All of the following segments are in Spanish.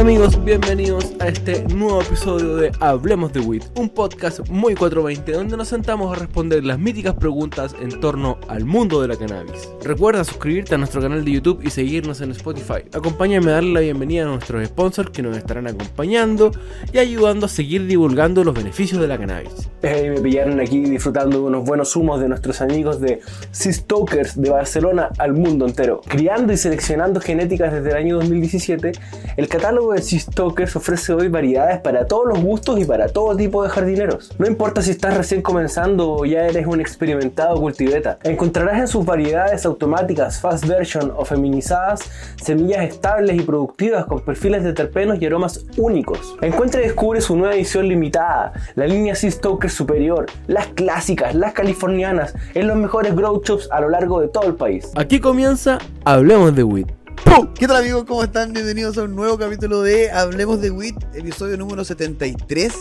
Amigos, bienvenidos a este nuevo episodio de Hablemos de Weed, un podcast muy 420 donde nos sentamos a responder las míticas preguntas en torno al mundo de la cannabis. Recuerda suscribirte a nuestro canal de YouTube y seguirnos en Spotify. Acompáñame a darle la bienvenida a nuestros sponsors que nos estarán acompañando y ayudando a seguir divulgando los beneficios de la cannabis. Eh, me pillaron aquí disfrutando de unos buenos humos de nuestros amigos de Sea Stokers de Barcelona al mundo entero. Criando y seleccionando genéticas desde el año 2017, el catálogo de Sea Stokers ofrece hoy variedades para todos los gustos y para todo tipo de jardineros. No importa si estás recién comenzando o ya eres un experimentado cultiveta, encontrarás en sus variedades automáticas, fast version o feminizadas semillas estables y productivas con perfiles de terpenos y aromas únicos. Encuentra y descubre su nueva edición limitada, la línea Sea Stokers Superior, las clásicas, las californianas, en los mejores grow shops a lo largo de todo el país. Aquí comienza Hablemos de ¿Qué tal amigos? ¿Cómo están? Bienvenidos a un nuevo capítulo de Hablemos de WIT, episodio número 73.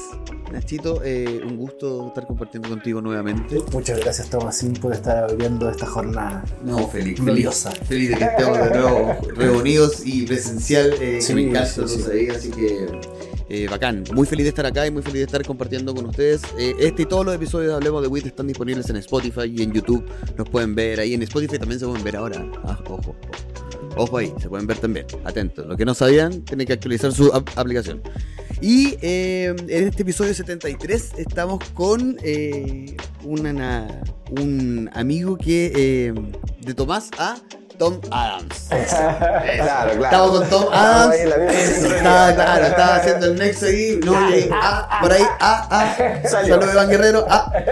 Nachito, eh, un gusto estar compartiendo contigo nuevamente. Muchas gracias Tomasín por estar abriendo esta jornada. No, feliz, Gloriosa. feliz, feliz de que estemos de nuevo reunidos y presencial. Eh, Sí, me encanta sí, sí. ahí, así que eh, bacán. Muy feliz de estar acá y muy feliz de estar compartiendo con ustedes. Eh, este y todos los episodios de Hablemos de WIT están disponibles en Spotify y en YouTube. Los pueden ver ahí. En Spotify también se pueden ver ahora. Ah, ojo, ojo. Ojo ahí, se pueden ver también. Atentos. Los que no sabían, tienen que actualizar su ap- aplicación. Y eh, en este episodio 73 estamos con eh, una- un amigo que eh, de Tomás a Tom Adams. Claro, claro. Estamos con Tom Adams. estaba, claro, estaba haciendo el nexo ahí. No, y- ah, por ahí, ah, ah. Salió. Saludos, Iván Guerrero. Ah.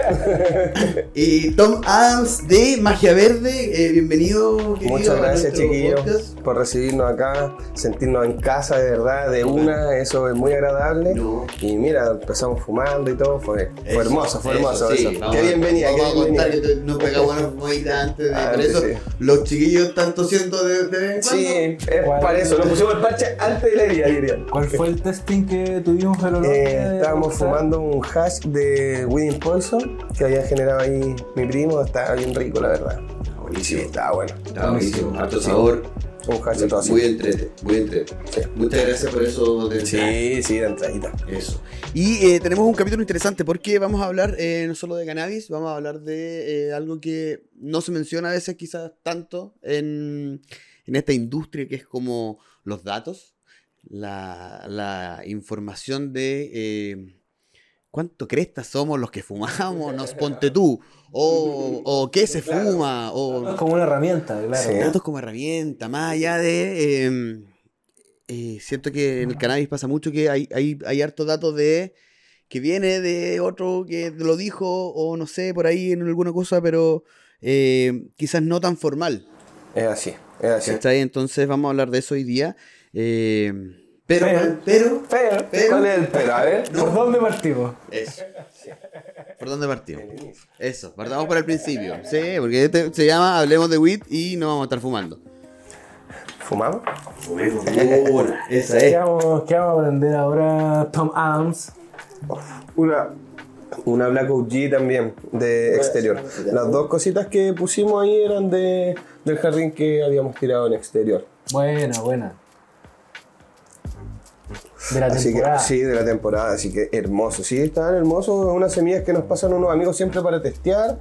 Y Tom Adams de Magia Verde. eh, bienvenido, querido. Muchas a gracias, chiquillos, podcast. por recibirnos acá, sentirnos en casa de verdad, de una, eso es muy agradable. No. Y mira, empezamos fumando y todo, fue, fue Eso, hermoso, fue hermoso eso. Qué a- bienvenida, qué a contar bienvenida. que nos pegamos una fumadita antes de Ah, por eso. sí. Los chiquillos están tosiendo de, de vez en Sí, es para eso, nos pusimos el parche antes de la herida, dirían. ¿Cuál fue el testing que tuvimos el olor Eh, estábamos fumando un hash de Winning Poison que había generado ahí mi primo, estaba bien rico la verdad. Sí, Buenísimo. estaba bueno. Está buenísimo. Harto sabor. Muy, todo así. muy entrete, muy entrete. Sí. Muchas gracias por eso. De Sí, sí, de entradita. Eso. Y eh, tenemos un capítulo interesante porque vamos a hablar eh, no solo de cannabis, vamos a hablar de eh, algo que no se menciona a veces quizás tanto en, en esta industria que es como los datos, la, la información de eh, cuánto crestas somos los que fumamos, nos ponte tú, o, o qué se fuma, o Como una herramienta, claro. Sí. datos como herramienta, más allá de... eh, eh, siento que en el cannabis pasa mucho que hay, hay, hay hartos datos de... que viene de otro que lo dijo o no sé, por ahí en alguna cosa, pero eh, quizás no tan formal. Es así, es así. ¿Cachai? Entonces vamos a hablar de eso hoy día. Eh, pero, Pero- pero, Pero, Pero- ¿cuál es el pero? A ver. ¿Por dónde partimos? Eso. ¿Por dónde partimos? Eso, partamos por el principio. Sí, porque este se llama Hablemos de Weed y no vamos a estar fumando. ¿Fumamos? Fumemos esa ¿Qué es. vamos, qué vamos a aprender ahora, Tom Adams? Una, una Black OG también, de exterior. Las dos cositas que pusimos ahí eran de, del jardín que habíamos tirado en exterior. Buena, buena. De la Así que, temporada. sí, de la temporada, así que hermoso. Sí, estaban hermosos, unas semillas que nos pasan unos amigos siempre para testear.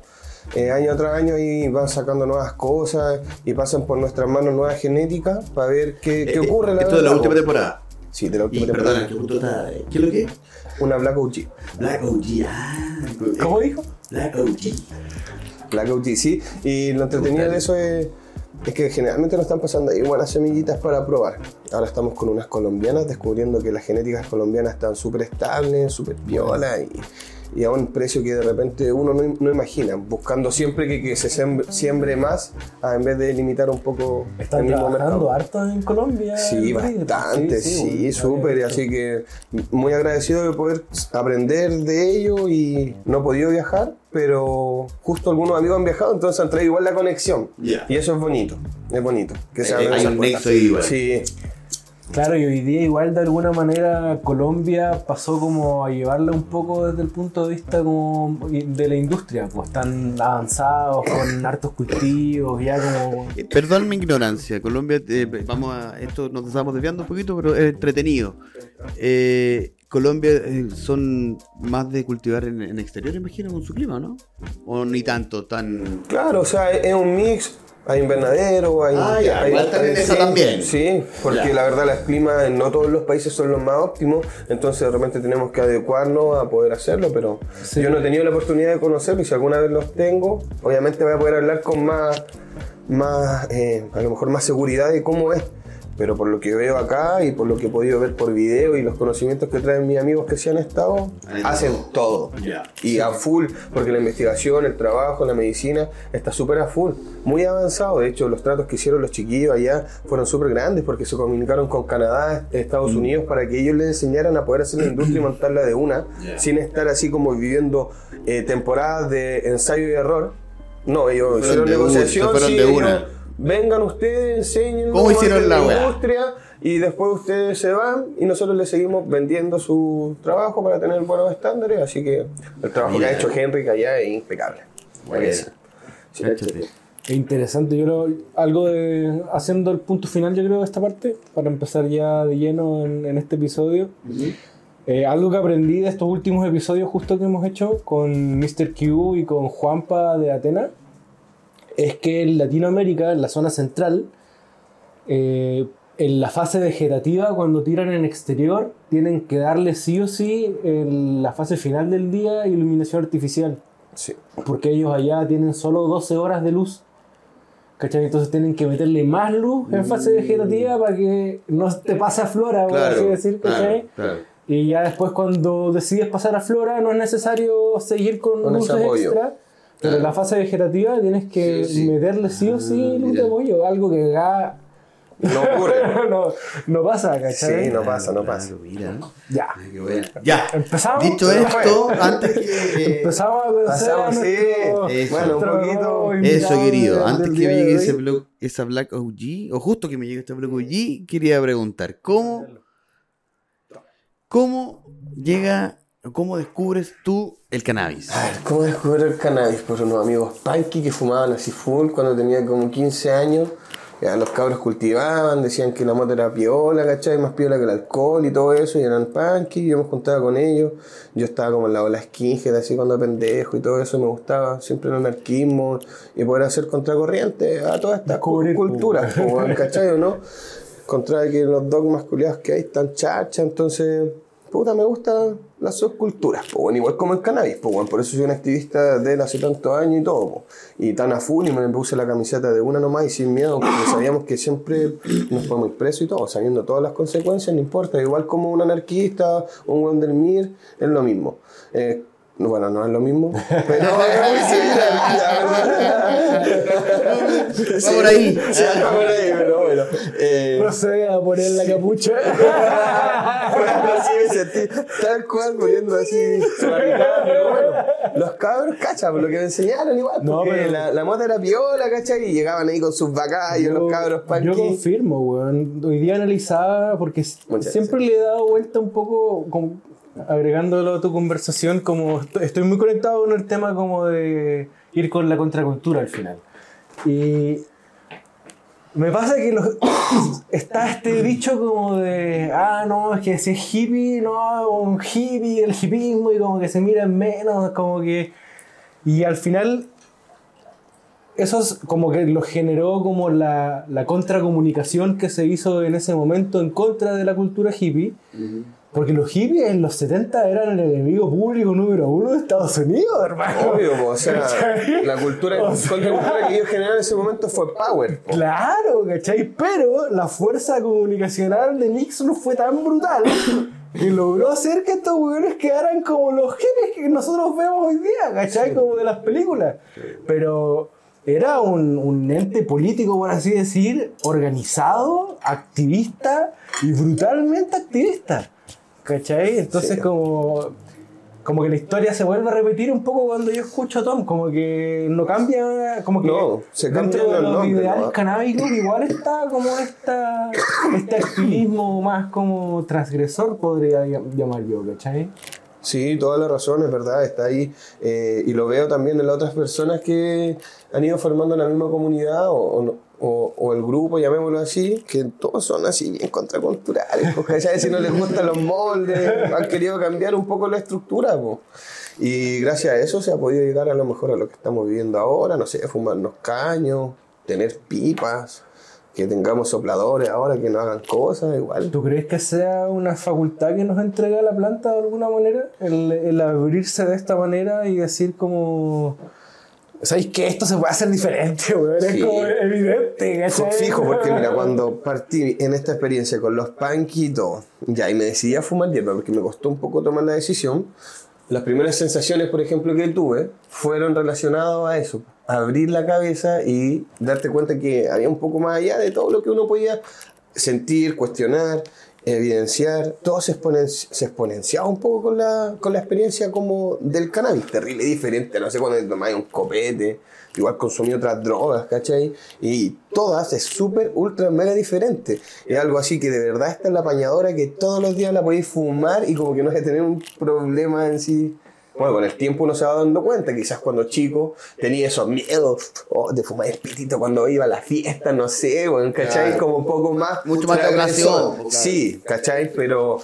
eh, año tras año y van sacando nuevas cosas y pasan por nuestras manos nuevas genéticas para ver qué, qué Eh, ocurre. la Esto de la verdad, última po. temporada. Sí, de la Y última perdona, temporada. que justo está. ¿Qué es lo que es? Una Black OG. Black OG. Ah, ¿Cómo dijo? Black OG. Black OG, sí. Y lo entretenido de eso es, es que generalmente nos están pasando ahí buenas semillitas para probar. Ahora estamos con unas colombianas, descubriendo que las genéticas colombianas están súper estables, súper violas y, y a un precio que de repente uno no, no imagina, buscando siempre que, que se sembre, siembre más a, en vez de limitar un poco Están el mismo mercado. harto en Colombia. Sí, bastante, sí, súper, había así que muy agradecido de poder aprender de ello y no he podido viajar, pero justo algunos amigos han viajado, entonces han traído igual la conexión. Y eso es bonito, es bonito. Que se Eh, hay esas un puertas. nexo ahí igual. Sí, Claro, y hoy día igual de alguna manera Colombia pasó como a llevarla un poco desde el punto de vista como de la industria, pues están avanzados con hartos cultivos, ya como... Eh, Perdón mi ignorancia, Colombia, eh, vamos a, esto nos estamos desviando un poquito, pero es entretenido. Eh, Colombia eh, son más de cultivar en, en exterior, imagino, con su clima, ¿no? O ni tanto, tan... Claro, o sea, es un mix. Hay invernadero, hay. Ah, ya, hay- sí, esa también. Sí, porque Ya. la verdad, los climas en no todos los países son los más óptimos, entonces de repente tenemos que adecuarnos a poder hacerlo, pero yo no he tenido la oportunidad de conocerlo y si alguna vez los tengo, obviamente voy a poder hablar con más, más eh, a lo mejor más seguridad de cómo es. Pero por lo que veo acá y por lo que he podido ver por video y los conocimientos que traen mis amigos que se han estado, hacen todo. Y a full, porque la investigación, el trabajo, la medicina está súper a full, muy avanzado. De hecho, los tratos que hicieron los chiquillos allá fueron súper grandes porque se comunicaron con Canadá, Estados Mm. Unidos, para que ellos les enseñaran a poder hacer la industria y montarla de una, sin estar así como viviendo eh, temporadas de ensayo y error. No, ellos Fueron hicieron negociación, se fueron sí, de ellos. Vengan ustedes, enseñen ¿Cómo hicieron la industria y después ustedes se van y nosotros les seguimos vendiendo su trabajo para tener buenos estándares. Así que el trabajo Mira. que ha hecho Henry allá es impecable. Bueno. Sí. Interesante, yo creo, algo de, haciendo el punto final yo creo de esta parte, para empezar ya de lleno en, en este episodio. Eh, algo que aprendí de estos últimos episodios justo que hemos hecho con Mr. Q y con Juanpa de Atena, es que en Latinoamérica, en la zona central, eh, en la fase vegetativa, cuando tiran en exterior, tienen que darle sí o sí en la fase final del día iluminación artificial Sí. porque ellos allá tienen solo 12 horas de luz. ¿Cachai? Entonces tienen que meterle más luz en fase vegetativa para que no te pase a flora, por así decir, ¿cachai? claro, claro. Y ya después cuando decides pasar a flora no es necesario seguir con, Con luces extra. Pero en la fase vegetativa tienes que Sí, sí. meterle sí o sí luz de apoyo, algo que acá No ocurre. no, no pasa, ¿cachai? Sí, no pasa, no pasa. mira. Ya. Ya. Empezamos. Dicho esto, antes que. eh, Empezamos a pensar sí. nuestro- Eso. Bueno, un poquito. Eso, querido. Antes que me llegue hoy. ese blog, esa Black OG, o justo que me llegue este Black OG, quería preguntar: ¿cómo, cómo llega, cómo descubres tú el cannabis? A ver, ¿cómo descubrí el cannabis? Por unos amigos punky que fumaban así full cuando tenía como 15 años. Ya, los cabros cultivaban, decían que la moto era piola, ¿cachai? Más piola que el alcohol y todo eso, y eran punky, yo me juntaba con ellos. Yo estaba como en la ola skinhead, así cuando pendejo y todo eso, me gustaba siempre el anarquismo y poder hacer contracorriente a toda esta Descubrir, cultura, ¿cachai o no? Contra que los dogmas culiados que hay están chacha, entonces, puta, me gustan las subculturas, pues, bueno, igual como el cannabis, pues, por eso soy un activista de hace tantos años y todo, y tan a full, y me puse la camiseta de una nomás y sin miedo, porque sabíamos que siempre nos podemos ir presos y todo, sabiendo todas las consecuencias, no importa, igual como un anarquista, un buen del MIR, es lo mismo. Eh, bueno, no es lo mismo, pero es muy similar. Va por ahí. Sí, por ahí, pero bueno. Eh, Procede a poner la capucha. así me sentí, tal cual, poniendo así pero bueno, los cabros, cacha, por lo que me enseñaron igual, No, porque pero- la, la moto era piola, cacha, y llegaban ahí con sus bacallos, los cabros Yo punky. confirmo, weón. Hoy día analizaba, porque Muchas siempre le he dado vuelta un poco, agregándolo a tu conversación, como est- estoy muy conectado con el tema como de ir con la contracultura al final. Y me pasa que está este dicho como de, ah, no, es que si es hippie, no, un hippie, el hippismo, y como que se miran menos, como que... Y al final eso es como que lo generó como la, la contracomunicación que se hizo en ese momento en contra de la cultura hippie. Porque los hippies en los 70 eran el enemigo público número uno de Estados Unidos, hermano. Obvio, po, o sea, ¿Cachai? la cultura, O sea- contracultura que ellos generaron en ese momento fue power. po. Claro, ¿cachai? Pero la fuerza comunicacional de Nixon fue tan brutal que logró hacer que estos weones quedaran como los hippies que nosotros vemos hoy día, ¿cachai? Como de las películas. Pero era un, un ente político, por así decir, organizado, activista y brutalmente activista. ¿Cachai? Entonces Sí. como... como que la historia se vuelve a repetir un poco cuando yo escucho a Tom, como que no cambia, como que No, se dentro de los los nombres, ideales ¿no? canábicos igual está como esta, este activismo más como transgresor podría llam- llamar yo, ¿cachai? Sí, toda la razón, es verdad, está ahí. eh, y lo veo también en las otras personas que han ido formando la misma comunidad o, o no- o- el grupo, llamémoslo así, que todos son así bien contraculturales, porque ¿cachai? si no les gustan los moldes, han querido cambiar un poco la estructura. po. Y gracias a eso se ha podido llegar a lo mejor a lo que estamos viviendo ahora, no sé, fumarnos caños, tener pipas, que tengamos sopladores ahora que no hagan cosas, igual. ¿Tú crees que sea una facultad que nos entrega la planta de alguna manera? El, el abrirse de esta manera y decir como... ¿Sabéis que esto se puede hacer diferente, weón? Sí. Es como evidente, ¿cachai? Fijo, porque mira, cuando partí en esta experiencia con los panquitos, ya, y me decidí a fumar hierba, porque me costó un poco tomar la decisión, las primeras sensaciones, por ejemplo, que tuve, fueron relacionadas a eso, abrir la cabeza y darte cuenta que había un poco más allá de todo lo que uno podía sentir, cuestionar, evidenciar, todo se, exponen- se exponenciaba un poco con la, con la experiencia como del cannabis, terrible diferente, no sé, cuando tomáis un copete, igual consumí otras drogas, ¿cachai? Y todas es súper, ultra, mega diferente. Es algo así que de verdad está en la apañadora que todos los días la podéis fumar y como que no es tener un problema en sí. Bueno, con el tiempo uno se va dando cuenta, quizás cuando chico tenía esos miedos oh, de fumar el pitito cuando iba a la fiesta, no sé, bueno, ¿cachai? Claro. Como un poco más... Mucho más ocasión, claro. Sí, ¿cachai? Pero...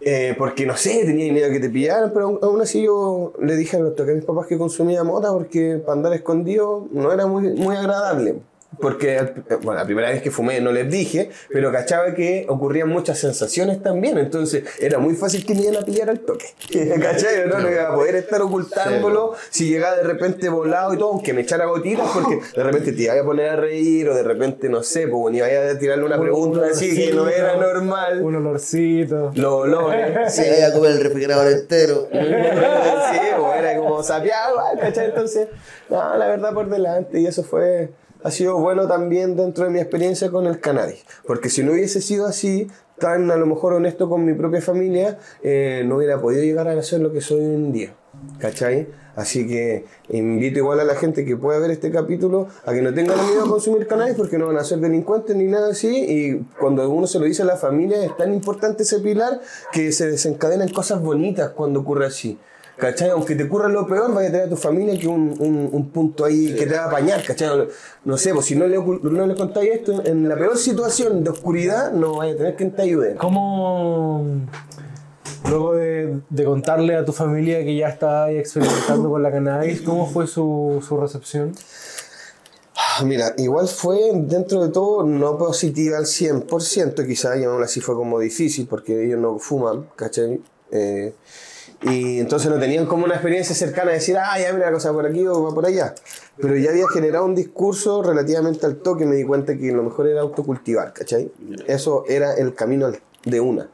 eh, porque no sé, tenía miedo que te pillaran, pero aún, aún así yo le dije a, los, a mis papás que consumía mota porque para andar escondido no era muy, muy agradable. Porque, eh, bueno, la primera vez que fumé no les dije, pero cachaba que ocurrían muchas sensaciones también, entonces era muy fácil que me iban a pillar al toque. ¿Cachai? No, no iba a poder estar ocultándolo si llegaba de repente volado y todo, aunque me echara gotitas, porque de repente te iba a poner a reír o de repente, no sé, pues ni vaya a tirarle una pregunta así que no era normal. Un olorcito. Los olores. Se vaya a comer el refrigerador entero. sí, pues era como sapeado, ¿cachai? Entonces, no, la verdad por delante, y eso fue, ha sido bueno también dentro de mi experiencia con el cannabis, porque si no hubiese sido así, tan a lo mejor honesto con mi propia familia, eh, no hubiera podido llegar a ser lo que soy hoy en día, ¿cachai? Así que invito igual a la gente que pueda ver este capítulo a que no tengan miedo a consumir cannabis porque no van a ser delincuentes ni nada así. Y cuando uno se lo dice a la familia, es tan importante ese pilar que se desencadenan cosas bonitas cuando ocurre así. ¿Cachai? Aunque te ocurra lo peor, vaya a tener a tu familia que un, un, un punto ahí que te va a apañar, ¿cachai? No sé, pues si no le, no le contáis esto, en la peor situación de oscuridad, no vaya a tener quien te ayude. ¿Cómo, luego de, de contarle a tu familia que ya está ahí experimentando con la cannabis, cómo fue su, su recepción? Ah, Mira, igual fue dentro de todo no positiva al 100%, quizás llamémoslo así fue como difícil porque ellos no fuman, ¿cachai? Eh, y entonces no tenían como una experiencia cercana de decir, ah, ya mira la cosa por aquí o va por allá. Pero ya había generado un discurso relativamente al toque, me di cuenta que lo mejor era autocultivar, ¿cachai? Eso era el camino de una.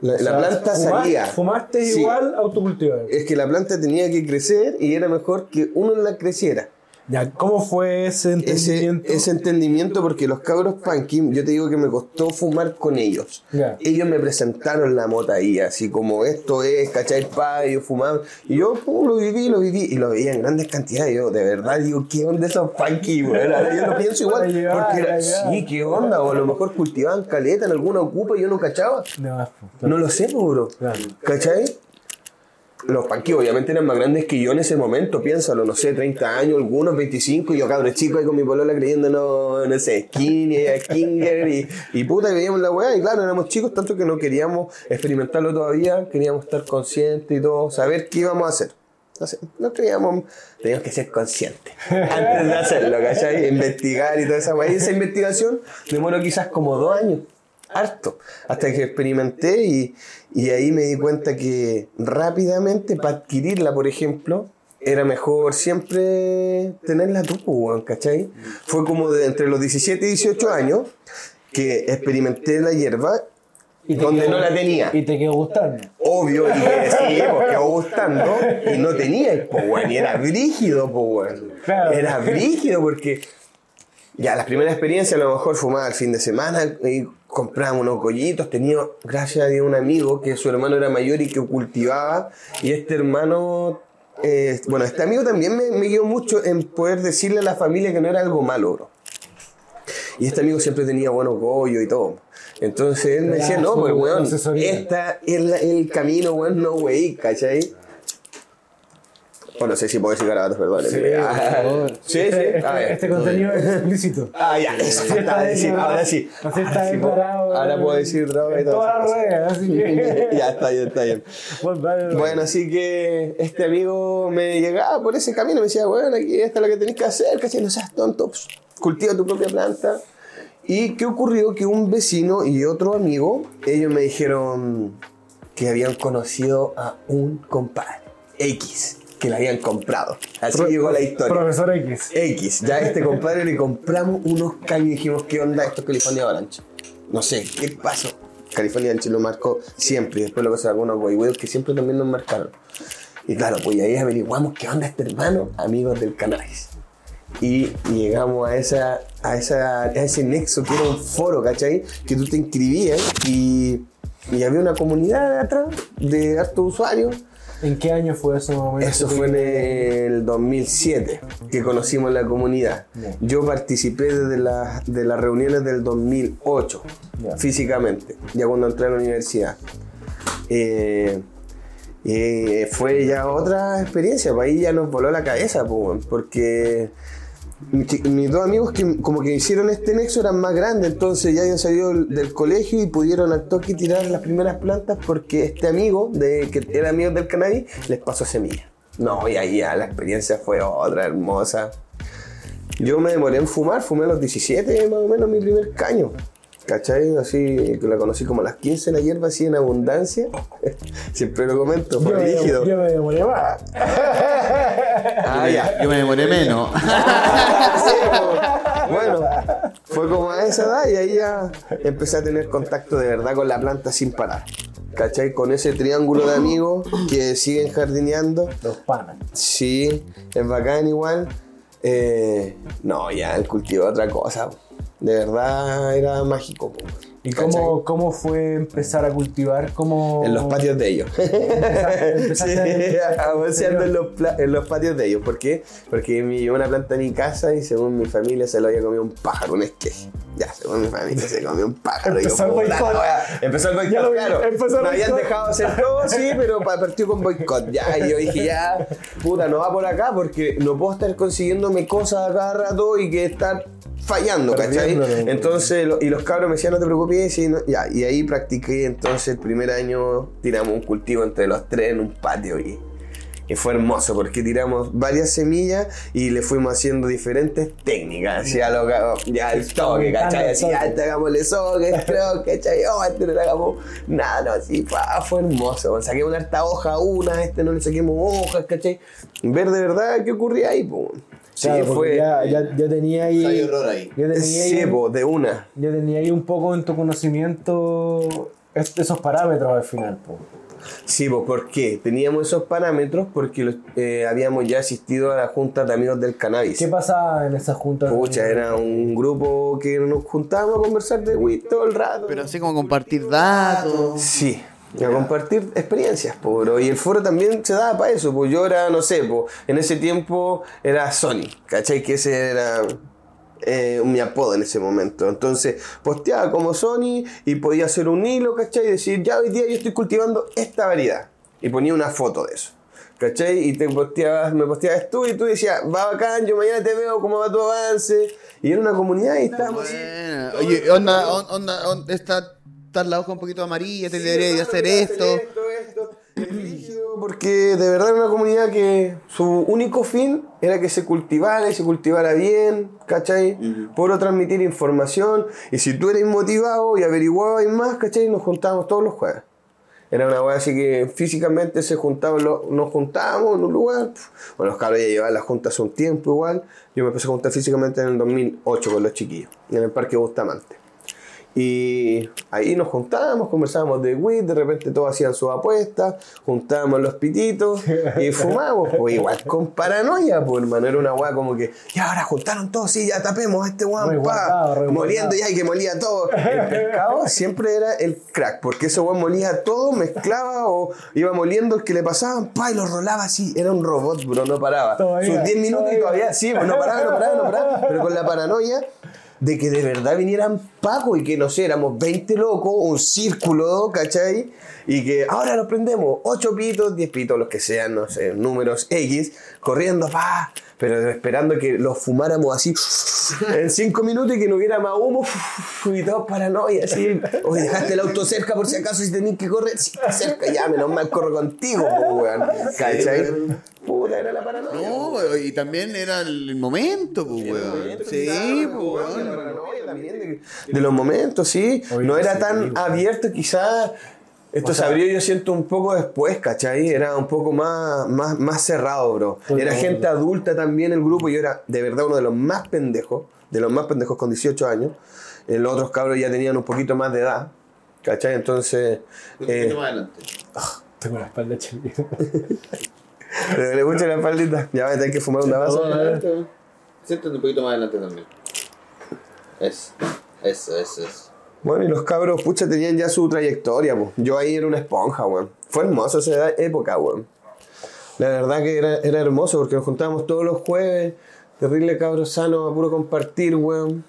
La, la O sea, planta salía. Fumaste Sí. igual autocultivar. Es que la planta tenía que crecer y era mejor que uno la creciera. Ya, ¿cómo fue ese entendimiento? ese entendimiento porque los cabros punky, yo te digo que me costó fumar con ellos. Ellos me presentaron la mota ahí, así como esto es, ¿cachai? Pa, y yo fumaba. Y yo pum, lo viví, lo viví, y lo veía en grandes cantidades. Yo de verdad digo, ¿qué onda esos güey? Ahora yo lo pienso igual. Porque era, sí, ¿qué onda? O a lo mejor cultivaban caleta en alguna ocupa y yo no cachaba. No, pues, No lo sé, po, bro. ¿Cachai? Los panquis obviamente eran más grandes que yo en ese momento, piénsalo, no sé, 30 años, algunos 25, y yo cabrón chico ahí con mi polola creyendo, no, sé, skinny, ella Kinger, y, y puta, veíamos la weá, y claro, éramos chicos, tanto que no queríamos experimentarlo todavía, queríamos estar conscientes y todo, saber qué íbamos a hacer. Sé, no creíamos, teníamos que ser conscientes antes de hacerlo, ¿cachai? Investigar y toda esa weá. Y esa investigación demoró quizás como dos años harto, hasta que experimenté y, y ahí me di cuenta que rápidamente para adquirirla, por ejemplo, era mejor siempre tenerla tú, pues, ¿cachai? Fue como de entre los 17 y 18 años que experimenté la hierba Y donde quedó- no la tenía. Y te quedó gustando. Obvio, y que sí, pues quedó gustando y no tenía, pues weón, y era brígido, pues weón. Claro. Era brígido porque ya las primeras experiencias a lo mejor fumaba el fin de semana y comprábamos unos collitos, tenía, gracias a Dios, un amigo que su hermano era mayor y que cultivaba, y este hermano, eh, bueno, este amigo también me, me guió mucho en poder decirle a la familia que no era algo malo, bro. Y este amigo siempre tenía buenos gollos y todo. Entonces él me decía, no, pues weón, esta es la- el camino, weón, no wey, ¿cachai? Bueno, no sé si puedo decir garabatos, perdón. Sí, Ah, sí, sí. Este, a ver. contenido es explícito. Ah, ya, eso faltaba decir, ahora sí. Así está Ahora sí, declarado. Ahora puedo decir droga y todo todas las redes, así que. ya está bien, está bien. Bueno, así que este amigo me llegaba por ese camino, me decía, bueno, aquí esta es lo que tenés que hacer, ¿cachai? No seas tonto, pues, cultiva tu propia planta. ¿Y qué ocurrió? Que un vecino y otro amigo, ellos me dijeron que habían conocido a un compadre, X, que le habían comprado. Así Pro- llegó la historia. Profesor X. X, ya a este compadre le compramos unos caños y dijimos, ¿qué onda esto es California Orange? No sé, ¿qué pasó? California Orange lo marcó siempre y después lo pasó algunos boihueos que siempre también nos marcaron. Y claro, pues ahí averiguamos qué onda este hermano, amigos del cannabis. Y llegamos a, esa, a, esa, a ese nexo que era un foro, ¿cachai? Que tú te inscribías y, y había una comunidad atrás de hartos usuarios ¿En qué año fue eso? más o menos? eso fue en el 2007 que conocimos la comunidad. Yo participé desde las de las reuniones del 2008, Ya. físicamente, ya cuando entré a la universidad. Eh, y fue ya otra experiencia, pues ahí ya nos voló la cabeza, pues, porque mis dos amigos que como que hicieron este nexo eran más grandes, entonces ya habían salido del- del colegio y pudieron al toque tirar las primeras plantas porque este amigo, de, que era amigo del cannabis, les pasó semilla. No, y ahí ya la experiencia fue otra hermosa. Yo me demoré en fumar, fumé a los 17 más o menos mi primer caño. ¿Cachai? Así que la conocí como a las 15 la hierba así en abundancia. Siempre lo comento, Yo fue me, rígido. yo me demoré más. Ah, ya. Yo me demoré menos. Sí, po. bueno, fue como a esa edad y ahí ya empecé a tener contacto de verdad con la planta sin parar. ¿Cachai? Con ese triángulo de amigos que siguen jardineando. Los panas. Sí, es bacán igual. Eh, no, ya el cultivo es otra cosa. De verdad era mágico. po. ¿Y cómo, cómo fue empezar a cultivar? ¿Cómo... En los patios de ellos. empezaste sí, avanzando en los, en los patios de ellos. ¿Por qué? Porque me llevó una planta a mi casa y según mi familia se lo había comido un pájaro, un esqueje. Ya, según mi familia se comió un pájaro. Empezó el boicot. Empezó el boicot, Ya claro. empezó el Me habían dejado hacer todo, sí, pero pa- partió con boicot. Ya, y yo dije, ya, puta, no va por acá porque no puedo estar consiguiéndome cosas a cada rato y que estar fallando, ¿cachai? Entonces, lo- y los cabros me decían, no te preocupes, y, no- ya, y ahí practiqué, entonces el primer año tiramos un cultivo entre los tres en un patio y, y fue hermoso porque tiramos varias semillas y le fuimos haciendo diferentes técnicas, así a lo ya el toque, ¿cachai? Así, este hagámosle soque, stroke, ¿cachai? Oh, este no le hagamos nada, no, así, pa, fue hermoso, saqué una harta hoja, una, este no le saquemos hojas, ¿cachai? Ver de verdad qué ocurría ahí, pues. Sí, Claro, porque fue... Ya, ya, ya tenía ahí. Hay error ahí. Ya tenía Sí, ahí, po, de una. ya tenía ahí un poco en tu conocimiento esos parámetros al final. po. Sí, pues ¿por qué? Teníamos esos parámetros porque los- eh, habíamos ya asistido a la junta de amigos del cannabis. ¿Qué pasaba en esa junta? Pucha, era un grupo que nos juntábamos a conversar de weed todo el rato. Pero así como compartir datos. Sí, a compartir experiencias, po, bro. Y el foro también se daba para eso, pues yo era, no sé, po, en ese tiempo era Sony, ¿cachai? Que ese era eh, mi apodo en ese momento. Entonces, posteaba como Sony y podía hacer un hilo, ¿cachai? Y decir, ya hoy día yo estoy cultivando esta variedad. Y ponía una foto de eso. ¿Cachai? Y te posteabas, me posteabas tú y tú decías, va bacán, yo mañana te veo, cómo va tu avance. Y era una comunidad y estábamos así. Buena. Oye, onda, on- onda, on- está, está la hoja un poquito amarilla, te debería de hacer esto. porque de verdad era una comunidad que su único fin era que se cultivara y se cultivara bien, ¿cachai? Por transmitir información. Y si tú eres motivado y averiguabas más, ¿cachai? Nos juntábamos todos los jueves. Era una weá así que físicamente se juntaban, nos juntábamos en un lugar. Bueno, los cabros ya llevaban las juntas hace un tiempo igual. Yo me empecé a juntar físicamente en el 2008 con los chiquillos, en el Parque Bustamante. Y ahí nos juntábamos, conversábamos de weed, de repente todos hacían sus apuestas, juntábamos los pititos y fumábamos, pues igual con paranoia, pues hermano, era una weá como que, ya ahora juntaron todos, sí, ya tapemos a este weón, pa, moliendo ya y que molía todo. El pescado siempre era el crack, porque ese weón molía todo, mezclaba o iba moliendo el que le pasaban, pa, y lo rolaba así, era un robot, bro, no paraba. Todavía, Sus 10 minutos y todavía. todavía, sí, pues no paraba, no paraba, no paraba, pero con la paranoia de que de verdad vinieran Paco y que no sé, éramos 20 locos, un círculo, ¿cachai? Y que ahora los prendemos, 8 pitos, 10 pitos, los que sean, no sé, números X, corriendo, pa, pero esperando que los fumáramos así en 5 minutos y que no hubiera más humo y todos paranoia, así. Oye, dejaste el auto cerca por si acaso si tenías que correr, cerca, ya, menos mal corro contigo, weón, ¿cachai? Era la paranoia. No, y también era el momento, pues, weón. Sí, pues, weón. también de, de los momentos, sí. No era tan abierto, quizás. Esto O sea- se abrió, yo siento, un poco después, ¿cachai? Era un poco más, más, más cerrado, bro. Pues Era gente adulta también el grupo. Yo era, de verdad, uno de los más pendejos. De los más pendejos con 18 años. Los otros cabros ya tenían un poquito más de edad. ¿Cachai? Entonces... eh, más adelante. Tengo la espalda chelita. le le escucho la espaldita. Ya va a tener que fumar una vaso. Siéntate un poquito más adelante también. Eso, eso, eso, eso. Bueno, y los cabros, pucha, tenían ya su trayectoria, po. Yo ahí era una esponja, weón. Fue hermoso esa época, weón. La verdad que era, era hermoso porque nos juntábamos todos los jueves. Terrible cabros sano, a puro compartir, weón.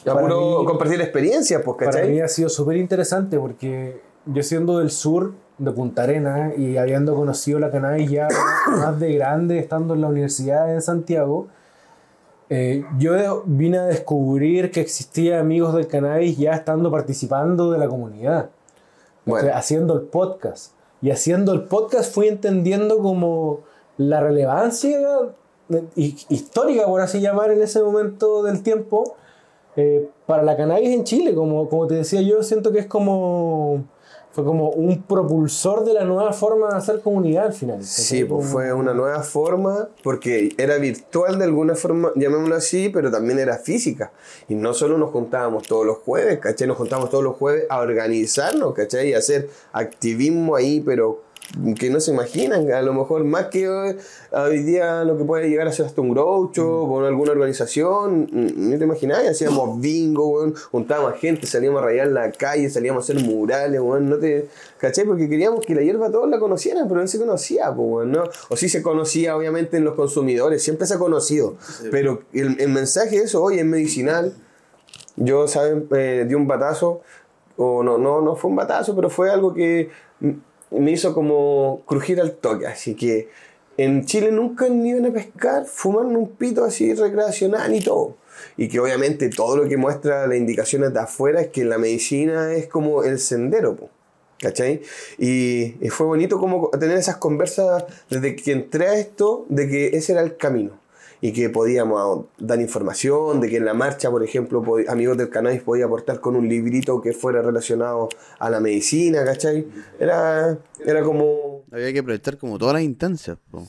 A Para puro mí- compartir experiencias, pues, Para ¿cachai? mí ha sido súper interesante porque yo siendo del sur, de Punta Arena, y habiendo conocido la cannabis ya más de grande, estando en la universidad en Santiago, eh, yo de- vine a descubrir que existía amigos del cannabis ya estando participando de la comunidad, Bueno. O sea, haciendo el podcast. Y haciendo el podcast fui entendiendo como la relevancia eh, hi- histórica, por así llamar, en ese momento del tiempo, eh, para la cannabis en Chile, como, como te decía yo, siento que es como fue como un propulsor de la nueva forma de hacer comunidad al final. Sí, Como- pues fue una nueva forma, porque era virtual de alguna forma, llamémoslo así, pero también era física. Y no solo nos juntábamos todos los jueves, ¿cachai? Nos juntábamos todos los jueves a organizarnos, ¿cachai? Y hacer activismo ahí, pero que no se imaginan, a lo mejor más que hoy, hoy día lo que puede llegar a ser hasta un groucho con alguna organización, mm, no te imaginas, hacíamos bingo, weón, juntábamos gente, salíamos a rayar la calle, salíamos a hacer murales, weón, no te, ¿cachai? Porque queríamos que la hierba todos la conocieran, pero no se conocía, pues, weón, ¿no? O sí se conocía, obviamente, en los consumidores, siempre se ha conocido, pero el, el mensaje es, oye, es medicinal, yo, ¿saben? Eh, di un batazo, o no, no, no fue un batazo, pero fue algo que me hizo como crujir al toque. Así que en Chile nunca ni iban a pescar, fumaron un pito así recreacional y todo. Y que obviamente todo lo que muestra las indicaciones de afuera es que la medicina es como el sendero, po. Y, y fue bonito como tener esas conversas desde que entré a esto, de que ese era el camino y que podíamos dar información, de que en la marcha, por ejemplo, amigos del cannabis podía aportar con un librito que fuera relacionado a la medicina, ¿cachai? Era, era como... Había que aprovechar como todas las instancias, po.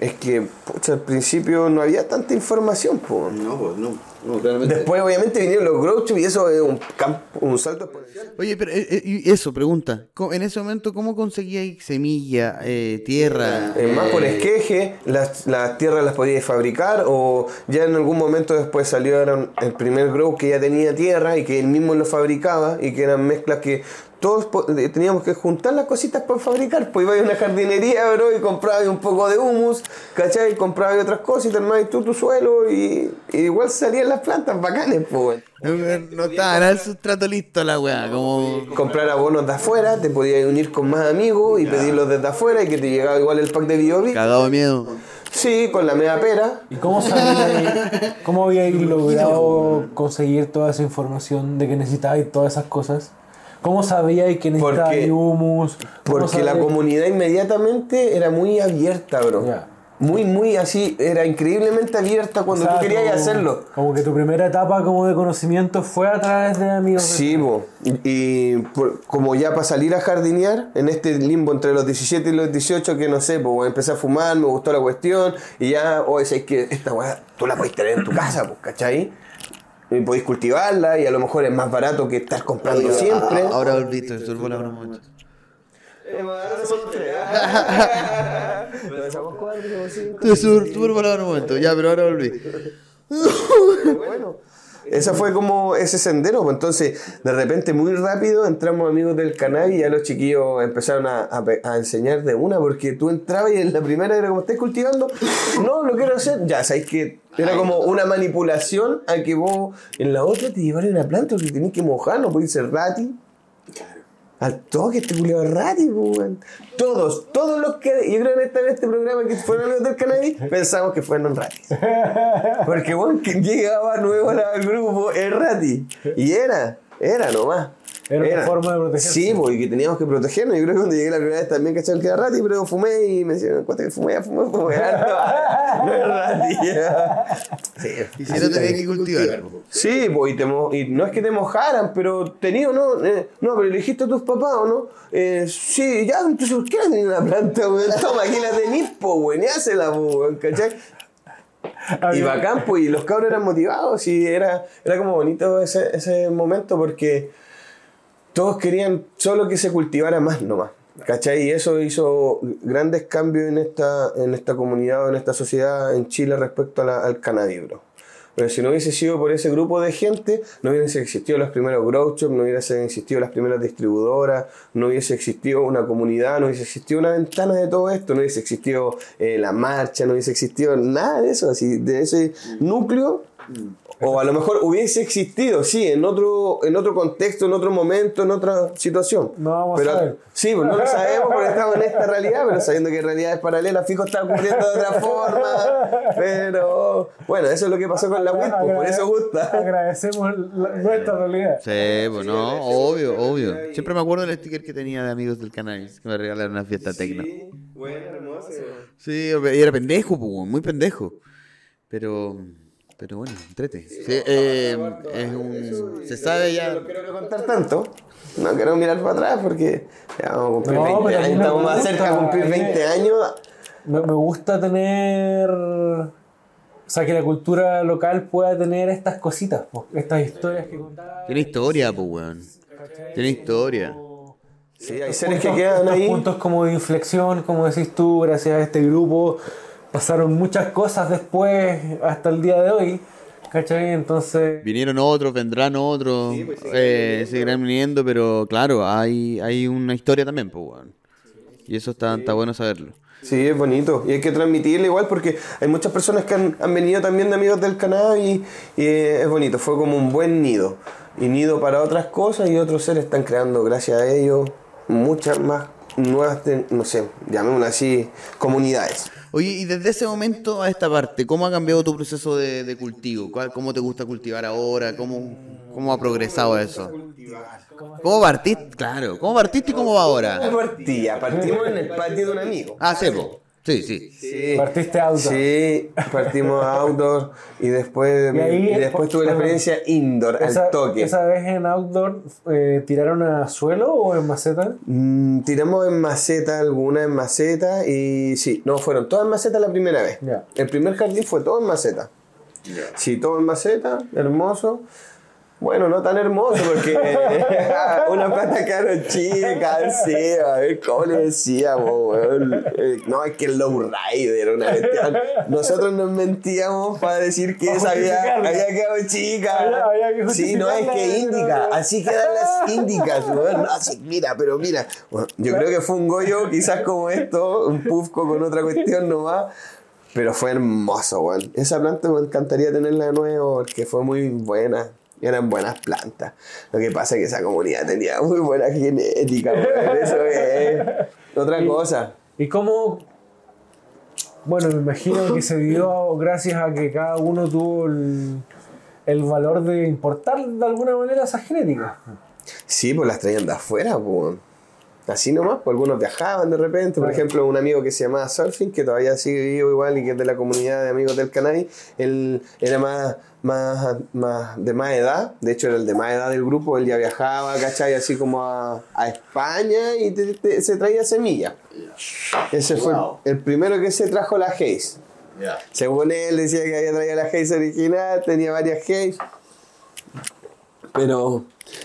Es que, pucha, al principio no había tanta información, po. No, pues no, no, realmente. Después, obviamente, vinieron los grouchos y eso es un, campo, un salto exponencial. Oye, pero eh, eh, y eso, pregunta. ¿cómo- En ese momento, ¿cómo conseguíais semilla, eh, tierra? Eh, más por eh, esqueje, las, las tierras las podíais fabricar o ya en algún momento después salieron el primer grow que ya tenía tierra y que él mismo lo fabricaba y que eran mezclas que todos eh, teníamos que juntar las cositas para fabricar. Pues iba a una jardinería, bro, y comprabas un poco de humus, ¿cachai? Comprabas otras cosas y te armabas tú tu suelo y, y igual salían las plantas bacanes, pues. No estaba nada el sustrato listo la weá, como. Comprar abonos de afuera, te podías unir con más amigos y pedirlos desde afuera y que te llegaba igual el pack de BioBic. Cagado miedo. Sí, con la media pera. ¿Y cómo sabíais, cómo habíais logrado conseguir toda esa información de que necesitabais todas esas cosas? ¿Cómo sabíais que necesitabais Porque- humus? ¿Cómo Porque la comunidad inmediatamente era muy abierta, bro. Ya. Muy, muy así, era increíblemente abierta cuando O sea, tú querías como- hacerlo. Como que tu primera etapa como de conocimiento fue a través de amigos. Sí, bo. y por- como ya para salir a jardinear, en este limbo entre los 17 y los 18, que no sé, pues empecé a fumar, me gustó la cuestión, y ya, oye, es que esta weá tú la puedes tener en tu casa, pues, ¿cachai? Y podéis cultivarla y a lo mejor es más barato que estar comprando siempre. Ah, Ahora volviste, estoy volando un momento. Te un momento, ya, pero ahora volví. bueno, esa fue como ese sendero. pues, Entonces, de repente, muy rápido, entramos amigos del canal y ya los chiquillos empezaron a, a enseñar de una, porque tú entrabas y en la primera era como, ¿estás cultivando? No, lo quiero hacer. Ya, sabéis que era como una manipulación a que vos en la otra te llevaran una planta porque tenés que mojar, no podéis ser rati. Al toque este culiado rati, pues, weón. Todos, todos los que yo creo que están en este programa que fueron amigos del cannabis, pensamos que fueron ratis. Porque bueno, quien llegaba nuevo al al grupo es Rati. Y era, era nomás. Era una forma de protegerse. Sí, pues, y que teníamos que protegernos. Yo creo que cuando llegué la primera vez también cacharon que era Rati, pero fumé y me decían, ¿cuánto que fumé? Fumé, fumé. No es Rati. Sí, Y si no tenés que cultivar. Sí, pues, y, te mo- y no es que te mojaran, pero tenía no, eh, no, pero le dijiste a tus papás o no. Eh, sí, ya, entonces, ¿por qué no tenés una planta, weón? Toma, aquí la tenís, po, weón, y hacela, po, weón, ¿cachai? Y bacán, pues, y los cabros eran motivados y era, era como bonito ese, ese momento porque todos querían solo que se cultivara más nomás. ¿Cachai? Y eso hizo grandes cambios en esta, en esta comunidad o en esta sociedad en Chile respecto a la- al cannabis, bro. Pero si no hubiese sido por ese grupo de gente, no hubiesen existido los primeros grow shops, no hubiesen existido las primeras distribuidoras, no hubiese existido una comunidad, no hubiese existido una ventana de todo esto, no hubiese existido eh, la marcha, no hubiese existido nada de eso, así, de ese núcleo. O a lo mejor hubiese existido, sí, en otro, en otro contexto, en otro momento, en otra situación. No vamos a saber. Sí, pues no lo sabemos porque estamos en esta realidad, pero sabiendo que realidades paralelas, fijo está ocurriendo de otra forma. Pero bueno, eso es lo que pasó con la WIT, pues, por eso gusta. Agradecemos la- nuestra realidad. Sí, pues no, obvio, obvio. Siempre me acuerdo del sticker que tenía de amigos del canal, que me regalaron una fiesta tecno. bueno, hermoso. Sí, y era pendejo, pues, muy pendejo. Pero, pero bueno, entrete. Sí, eh, es un, se sabe ya. No quiero contar tanto. No quiero mirar para atrás porque ya vamos a cumplir No, 20 pero a mí años. me Estamos más gusta, cerca de cumplir a mí- 20 años. Me, me gusta tener. O sea, que la cultura local pueda tener estas cositas, po, estas historias que contar. Tiene historia, pues, weón. Tiene historia. Sí, hay seres que quedan ahí. puntos como de inflexión, como decís tú, gracias a este grupo. Pasaron muchas cosas después, hasta el día de hoy. ¿Cachai? Entonces. Vinieron otros, vendrán otros, eh, seguirán viniendo, pero claro, hay, hay una historia también, pues, weón. Y eso está, está bueno saberlo. Sí, es bonito. Y hay que transmitirle igual porque hay muchas personas que han, han venido también de amigos del canal y, y es bonito. Fue como un buen nido. Y nido para otras cosas y otros seres están creando, gracias a ellos, muchas más nuevas, no sé, llamémoslo así, comunidades. Oye, y desde ese momento a esta parte, ¿cómo ha cambiado tu proceso de, de cultivo? ¿Cuál- ¿Cómo te gusta cultivar ahora? ¿Cómo, ¿Cómo ha progresado eso? ¿Cómo partiste? Claro, ¿cómo partiste y cómo va ahora? Partía, partimos en el patio de un amigo. Ah, sí, po. Sí, sí. Sí. Partiste outdoor. Sí, partimos outdoor y después, Y ahí- y después tuve la experiencia indoor, Esa, al toque. esa vez en outdoor, eh, ¿tiraron a suelo o en maceta? Mm, tiramos en maceta, alguna en maceta y sí, no, fueron todas en maceta la primera vez. El primer jardín fue todo en maceta. Sí, todo en maceta, hermoso. Bueno, no tan hermoso porque una planta caro chica, sí, a ver cómo le decíamos, weón. Eh, No, es que el low rider, una cuestión. Nosotros nos mentíamos para decir que esa había, había quedado chica. Había- había que sí, no es que pero- así quedan las índicas, weón. No, sí, mira, pero mira. Bueno, yo creo que fue un goyo, quizás como esto, un pufco con otra cuestión nomás. Pero fue hermoso, weón. Esa planta me encantaría tenerla de nuevo porque fue muy buena. Eran buenas plantas. Lo que pasa es que esa comunidad tenía muy buena genética. Eso es otra cosa. ¿Y cómo? Bueno, me imagino que se dio gracias a que cada uno tuvo el, el valor de importar de alguna manera esa genética. Sí, pues las traían de afuera, pues. Así nomás, pues algunos viajaban de repente. Por ejemplo, un amigo que se llamaba Surfing, que todavía sigue vivo igual y que es de la comunidad de amigos del canal, él era más, más, más de más edad, de hecho era el de más edad del grupo, él ya viajaba, ¿cachai? Así como a, a España y te- te- se traía semillas. Ese fue el primero que se trajo la Haze. Según él decía que había traído la Haze original, tenía varias Haze. Pero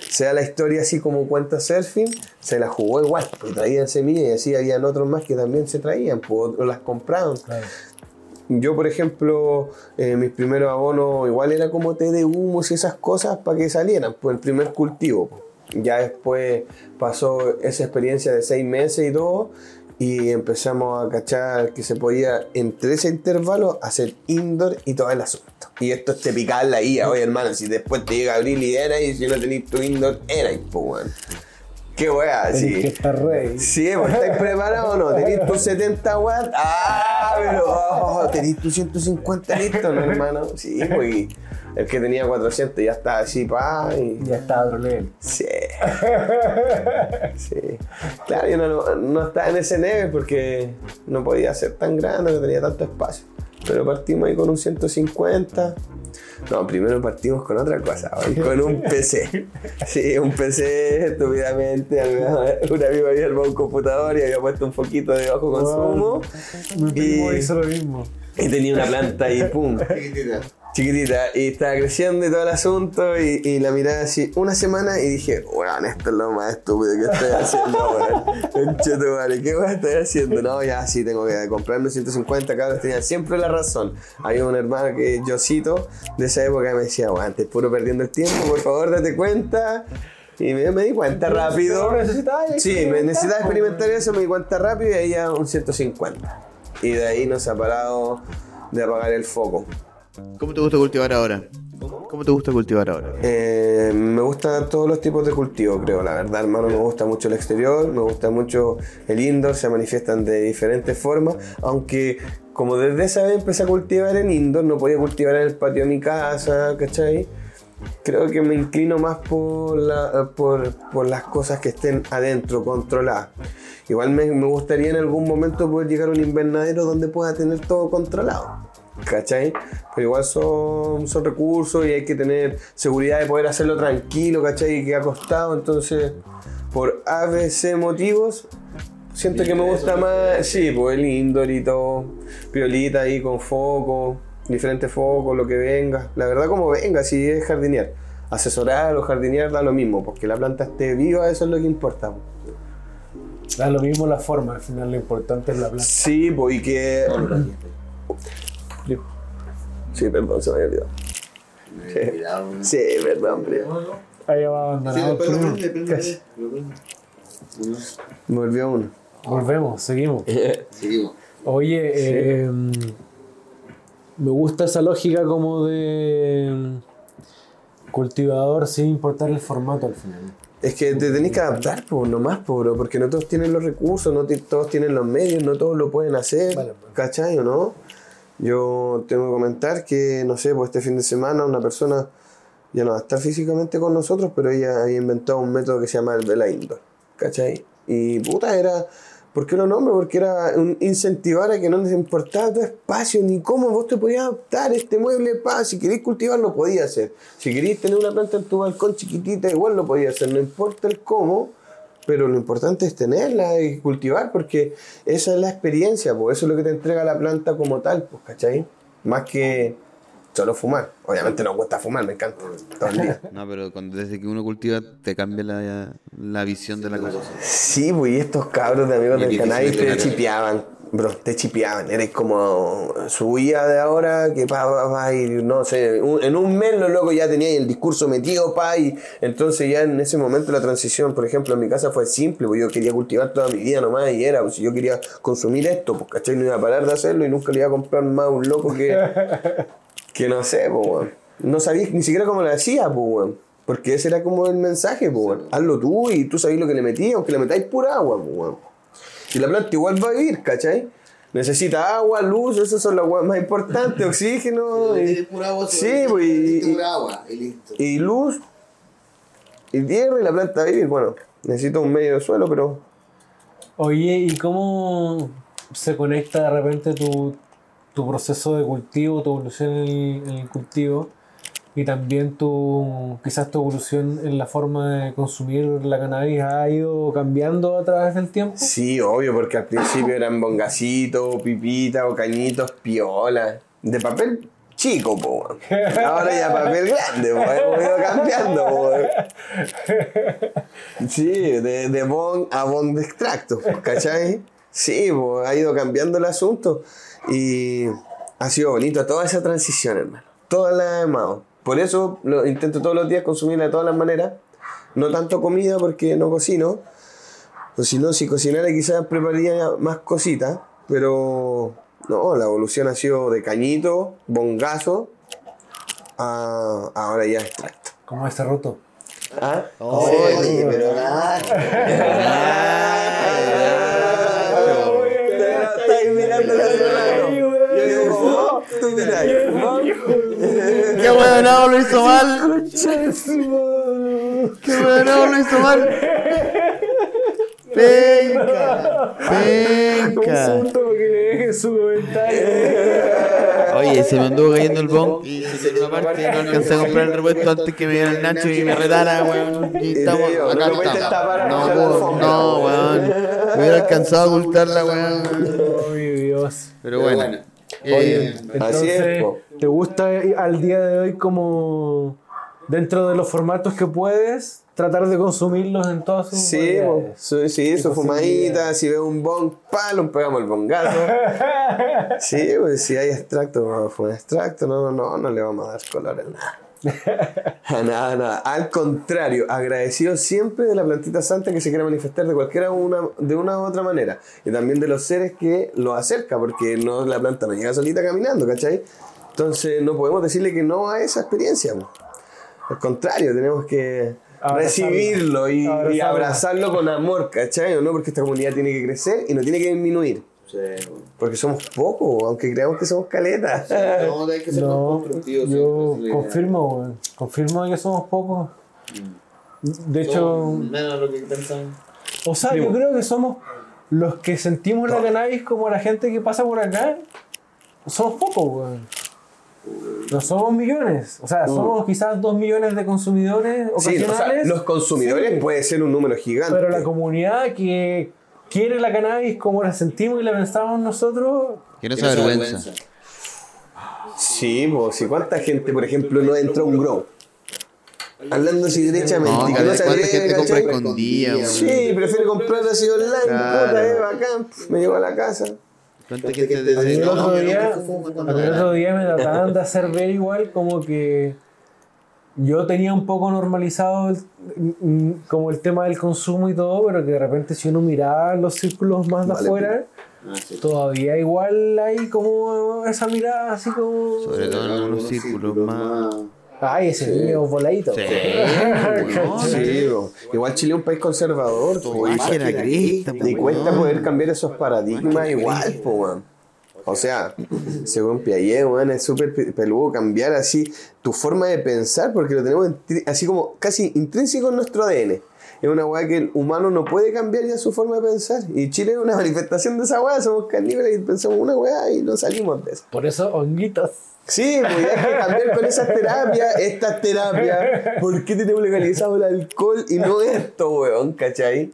sea la historia así como cuenta Surfing, se la jugó igual, pues traían semillas y así habían otros más que también se traían, pues otros las compraban. Claro. Yo, por ejemplo, eh, mis primeros abonos igual era como té de humos y esas cosas para que salieran, pues el primer cultivo. pues. Ya después pasó esa experiencia de seis meses y todo, y empezamos a cachar que se podía entre ese intervalo hacer indoor y todo el asunto. Y esto es te picar la IA, oye hermano, si después te llega abril y era, y si no tenés tu indoor, era, pues weón. Qué weá, sí. que estar ready. Sí, pues estáis preparados o no, tenéis tus 70 watts. Ah, pero oh, tenéis tus 150 listos, ¿no, hermano. Sí, pues y el que tenía 400 ya está así, pa. Y... Ya está a otro nivel. Sí. Sí. Claro, yo no, no estaba en ese nivel porque no podía ser tan grande, no tenía tanto espacio. Pero partimos ahí con un 150. No, primero partimos con otra cosa, hoy, con un PC. Sí, un PC estúpidamente. Un amigo había armado un computador y había puesto un foquito de bajo consumo. Mi primo Y- hizo lo mismo. Y tenía una planta y pum, chiquitita. Y estaba creciendo y todo el asunto. Y, y la miraba así una semana y dije, weón, esto es lo más estúpido que estoy haciendo, weón. Tu madre, ¿qué weón estoy haciendo? No, ya sí, tengo que comprarme 150 cabros. Tenía siempre la razón. Había un hermano que yo cito de esa época que me decía, weón, te puro perdiendo el tiempo, por favor, date cuenta. Y me, me di cuenta rápido. Necesitaba Sí, me necesitaba experimentar eso, me di cuenta rápido y ahí ya un 150. Y de ahí no se ha parado de apagar el foco. ¿Cómo te gusta cultivar ahora? ¿Cómo te gusta cultivar ahora? Eh, me gustan todos los tipos de cultivo, creo, la verdad, hermano. Me gusta mucho el exterior, me gusta mucho el indoor, se manifiestan de diferentes formas. Aunque, como desde esa vez empecé a cultivar en indoor, no podía cultivar en el patio de mi casa, ¿cachai? Creo que me inclino más por, la- por, por las cosas que estén adentro, controladas. Igual me, me gustaría en algún momento poder llegar a un invernadero donde pueda tener todo controlado. ¿Cachai? Pero igual son, son recursos y hay que tener seguridad de poder hacerlo tranquilo, ¿cachai? Y que acostado. Entonces, por ABC motivos, siento que me gusta más, sí, pues el indoor y todo, piolita ahí con foco, diferentes focos, lo que venga. La verdad, como venga, si es jardinear. Asesorar o jardinear da lo mismo, porque la planta esté viva, eso es lo que importa. pues. Da lo mismo la forma, al final lo importante es la planta. Sí, pues y que. Sí, perdón, se me había olvidado. Sí, perdón, primo. Ahí va abandonado. el primo. Me volvió uno. Volvemos, seguimos. Seguimos. Oye, eh, me gusta esa lógica como de cultivador sin importar el formato al final. Es que te tenés que adaptar, pues, nomás, po, bro, porque no todos tienen los recursos, no todos tienen los medios, no todos lo pueden hacer, Vale, pues. ¿cachai o no? Yo tengo que comentar que, no sé, pues este fin de semana una persona ya no va a estar físicamente con nosotros, pero ella había inventado un método que se llama el Vela Indoor, ¿cachai? Y puta, era, ¿por qué lo nombro? Porque era un incentivar a que no les importaba tu espacio, ni cómo vos te podías adaptar este mueble, pa, si queréis cultivar lo podías hacer, si queréis tener una planta en tu balcón chiquitita, igual lo podías hacer, no importa el cómo, pero lo importante es tenerla y cultivar porque esa es la experiencia, pues eso es lo que te entrega la planta como tal, pues, ¿cachai? Más que solo fumar. Obviamente no cuesta fumar, me encanta. Todo el día. No, pero cuando, desde que uno cultiva te cambia la, la visión de la cosa. Sí, pues y estos cabros de amigos Y del canal tener. chipeaban, bro, te chipeaban. Eres como su guía de ahora que pa, pa, pa, y no sé, un- en un mes los locos ya tenían el discurso metido, pa, y entonces ya en ese momento la transición, por ejemplo, en mi casa fue simple, pues yo quería cultivar toda mi vida nomás y era, pues si yo quería consumir esto, pues cachai, no iba a parar de hacerlo y nunca le iba a comprar más a un loco que, que no sé, pues weón. No sabías ni siquiera cómo lo hacía, pues weón. Porque ese era como el mensaje, pues weón. Hazlo tú y tú sabés lo que le metías, aunque le metáis pura agua, pues weón. Y la planta igual va a vivir, ¿cachai? Necesita agua, luz, esas son las más importantes, oxígeno. y- sí, pues, y, y- agua y listo. y luz y tierra y la planta va a vivir. Bueno, necesita un medio de suelo, pero Oye, ¿y cómo se conecta de repente tu, tu proceso de cultivo, tu evolución en el, en el cultivo y también tu quizás tu evolución en la forma de consumir la cannabis ha ido cambiando a través del tiempo? sí, obvio, porque al principio eran bongacitos, pipitas o cañitos, piola. De papel chico, po. Ahora ya papel grande, po. Hemos ido cambiando, po. Sí, de, de bong a bong de extracto, pues, ¿cachai? Sí, pues, ha ido cambiando el asunto y ha sido bonito toda esa transición, hermano. Toda la amado. Por eso lo intento todos los días consumirla de todas las maneras. No tanto comida porque no cocino. O si no, si cocinara quizás prepararía más cositas. Pero no, la evolución ha sido de cañito, bongazo, a ahora ya extracto. Como este roto. ¿Ah? Oye, pero mirando la. Yo digo, "Oh, tú mirás". ¡Qué huevonado lo hizo mal! ¡Qué huevonado lo hizo mal! ¡Penca! ¡Penca! punto que le deje su comentario. Oye, se me anduvo cayendo el bong y se una parte no alcancé a comprar el repuesto antes que me diera el Nacho y me retara, weón. Y estamos, acá estamos. No, no, weón. Me hubiera alcanzado a ocultarla, weón. Ay, Dios. Pero bueno. Oye, Eh, entonces, así es, po. ¿te gusta al día de hoy como dentro de los formatos que puedes tratar de consumirlos en todas sus Sí. Su- sí, su fumadita, si veo un bong, palo, pegamos el bongazo. Sí, pues si hay extracto, fumar extracto, no, no, no le vamos a dar color a nada. Nada, nada. Al contrario, agradecido siempre de la plantita santa que se quiera manifestar de cualquiera una, de una u otra manera. Y también de los seres que lo acerca, porque no, la planta no llega solita caminando, ¿cachai? Entonces no podemos decirle que no a esa experiencia. Al contrario, tenemos que Abrazarlo. recibirlo y, y Abrazarlo. abrazarlo con amor, ¿cachai? ¿O no? Porque esta comunidad tiene que crecer y no tiene que disminuir. Porque somos pocos, aunque creamos que somos caletas. No, hay que ser más No, constructivos. yo siempre, confirmo, weón. confirmo que somos pocos. De hecho, Menos de lo que pensamos. o sea, yo creo que somos los que sentimos la cannabis como la gente que pasa por acá. Somos pocos, weón. No somos millones. O sea, somos quizás dos millones de consumidores Mm. Sí, o sea, ocasionales. los consumidores Sí. puede ser un número gigante. Pero la comunidad que quiere la cannabis como la sentimos y la pensamos nosotros, Que no se avergüenza. Sí, pues, si cuánta gente, por ejemplo, no entra a un grow. Hablando así derechamente. No, que cada no vez se cuánta gente compra escondida. Sí, prefiere comprar así online, Claro. puta, eh, bacán, me llevo a la casa. ¿Cuánta gente dice, el otro día me trataban de hacer ver igual como que yo tenía un poco normalizado el- mm, como el tema del consumo y todo, pero que de repente si uno miraba los círculos más de Vale. afuera, todavía igual hay como esa mirada así como... Sobre todo en algunos círculos más. Ay, ese niño voladito. Sí. Sí, igual Chile es un país conservador. po, y cuesta poder cambiar esos paradigmas igual, po, weón. O sea, según Piaget, weón, es súper pe- peludo cambiar así tu forma de pensar porque lo tenemos así como casi intrínseco en nuestro ADN. Es una weá que el humano no puede cambiar ya su forma de pensar. Y Chile es una manifestación de esa weá. Somos caníbales y pensamos una weá y no salimos de eso. Por eso, honguitos. Sí, pues hay que cambiar con esas terapias, estas terapias. ¿Por qué tenemos legalizado el alcohol y no esto, weón? ¿Cachai?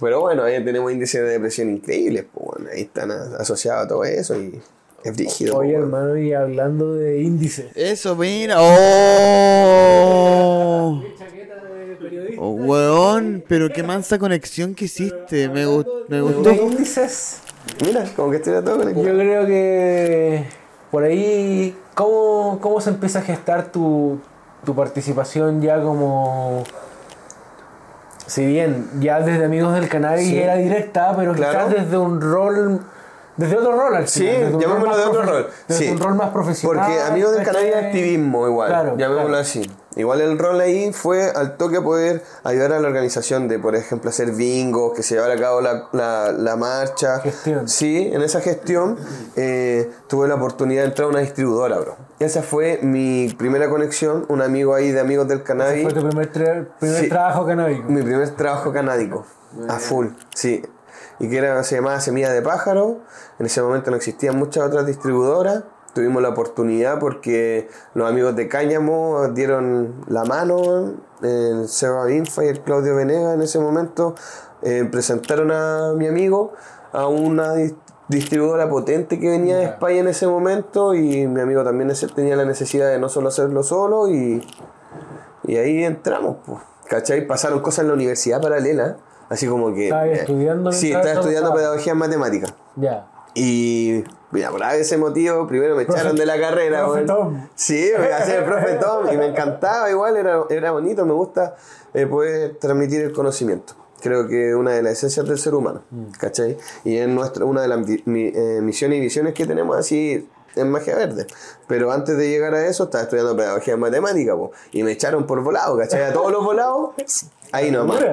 Pero bueno, ahí tenemos índices de depresión increíbles, pues bueno, ahí están a- asociados a todo eso y es brígido. Oye, pues, hermano, y hablando de índices. Eso, mira. ¡Oh! Oh, weón, pero qué mansa conexión que hiciste. Me, gu- me gustó. Índices, Mira, como que estoy todo yo conectado. creo que por ahí, ¿cómo, cómo se empieza a gestar tu, tu participación ya como... Si bien ya desde Amigos del Cannabis Sí. era directa, pero Claro. quizás desde un rol... Desde otro rol al Sí, desde llamémoslo de otro rol. Desde Sí. un rol más profesional. Porque amigos del canal y ¿cachai? activismo igual, Claro, llamémoslo claro. así. Igual el rol ahí fue al toque poder ayudar a la organización de, por ejemplo, hacer bingos, que se llevara a cabo la, la, la marcha. Gestión. Sí, en esa gestión eh, tuve la oportunidad de entrar a una distribuidora, bro. Esa fue mi primera conexión, un amigo ahí de amigos del cannabis. Fue tu primer, tra- primer Sí. trabajo canábico. Mi primer trabajo canábico, a full, sí. Y que era, se llamaba Semilla de Pájaro. En ese momento no existían muchas otras distribuidoras. Tuvimos la oportunidad porque los amigos de Cáñamo dieron la mano. El Seba Infa y el Claudio Venega en ese momento eh, presentaron a mi amigo a una dis- distribuidora potente que venía de. España en ese momento y mi amigo también ese- tenía la necesidad de no solo hacerlo solo y, y ahí entramos, pues. ¿Cachai? Pasaron cosas en la universidad paralela, así como que... ¿Estabas eh, estudiando Sí, estaba estudiando pedagogía en matemáticas. Ya. Y mira, por ese motivo, primero me Profe- echaron de la carrera. profe weón. Tom. Sí, me hacía el profe Tom y me encantaba igual, era, era bonito, me gusta eh, poder transmitir el conocimiento. Creo que es una de las esencias del ser humano, ¿cachai? Y es nuestra, una de las mi- eh, misiones y visiones que tenemos así en Magia Verde. Pero antes de llegar a eso, estaba estudiando pedagogía en matemática, po, y me echaron por volado, ¿cachai? A todos los volados, ahí nomás.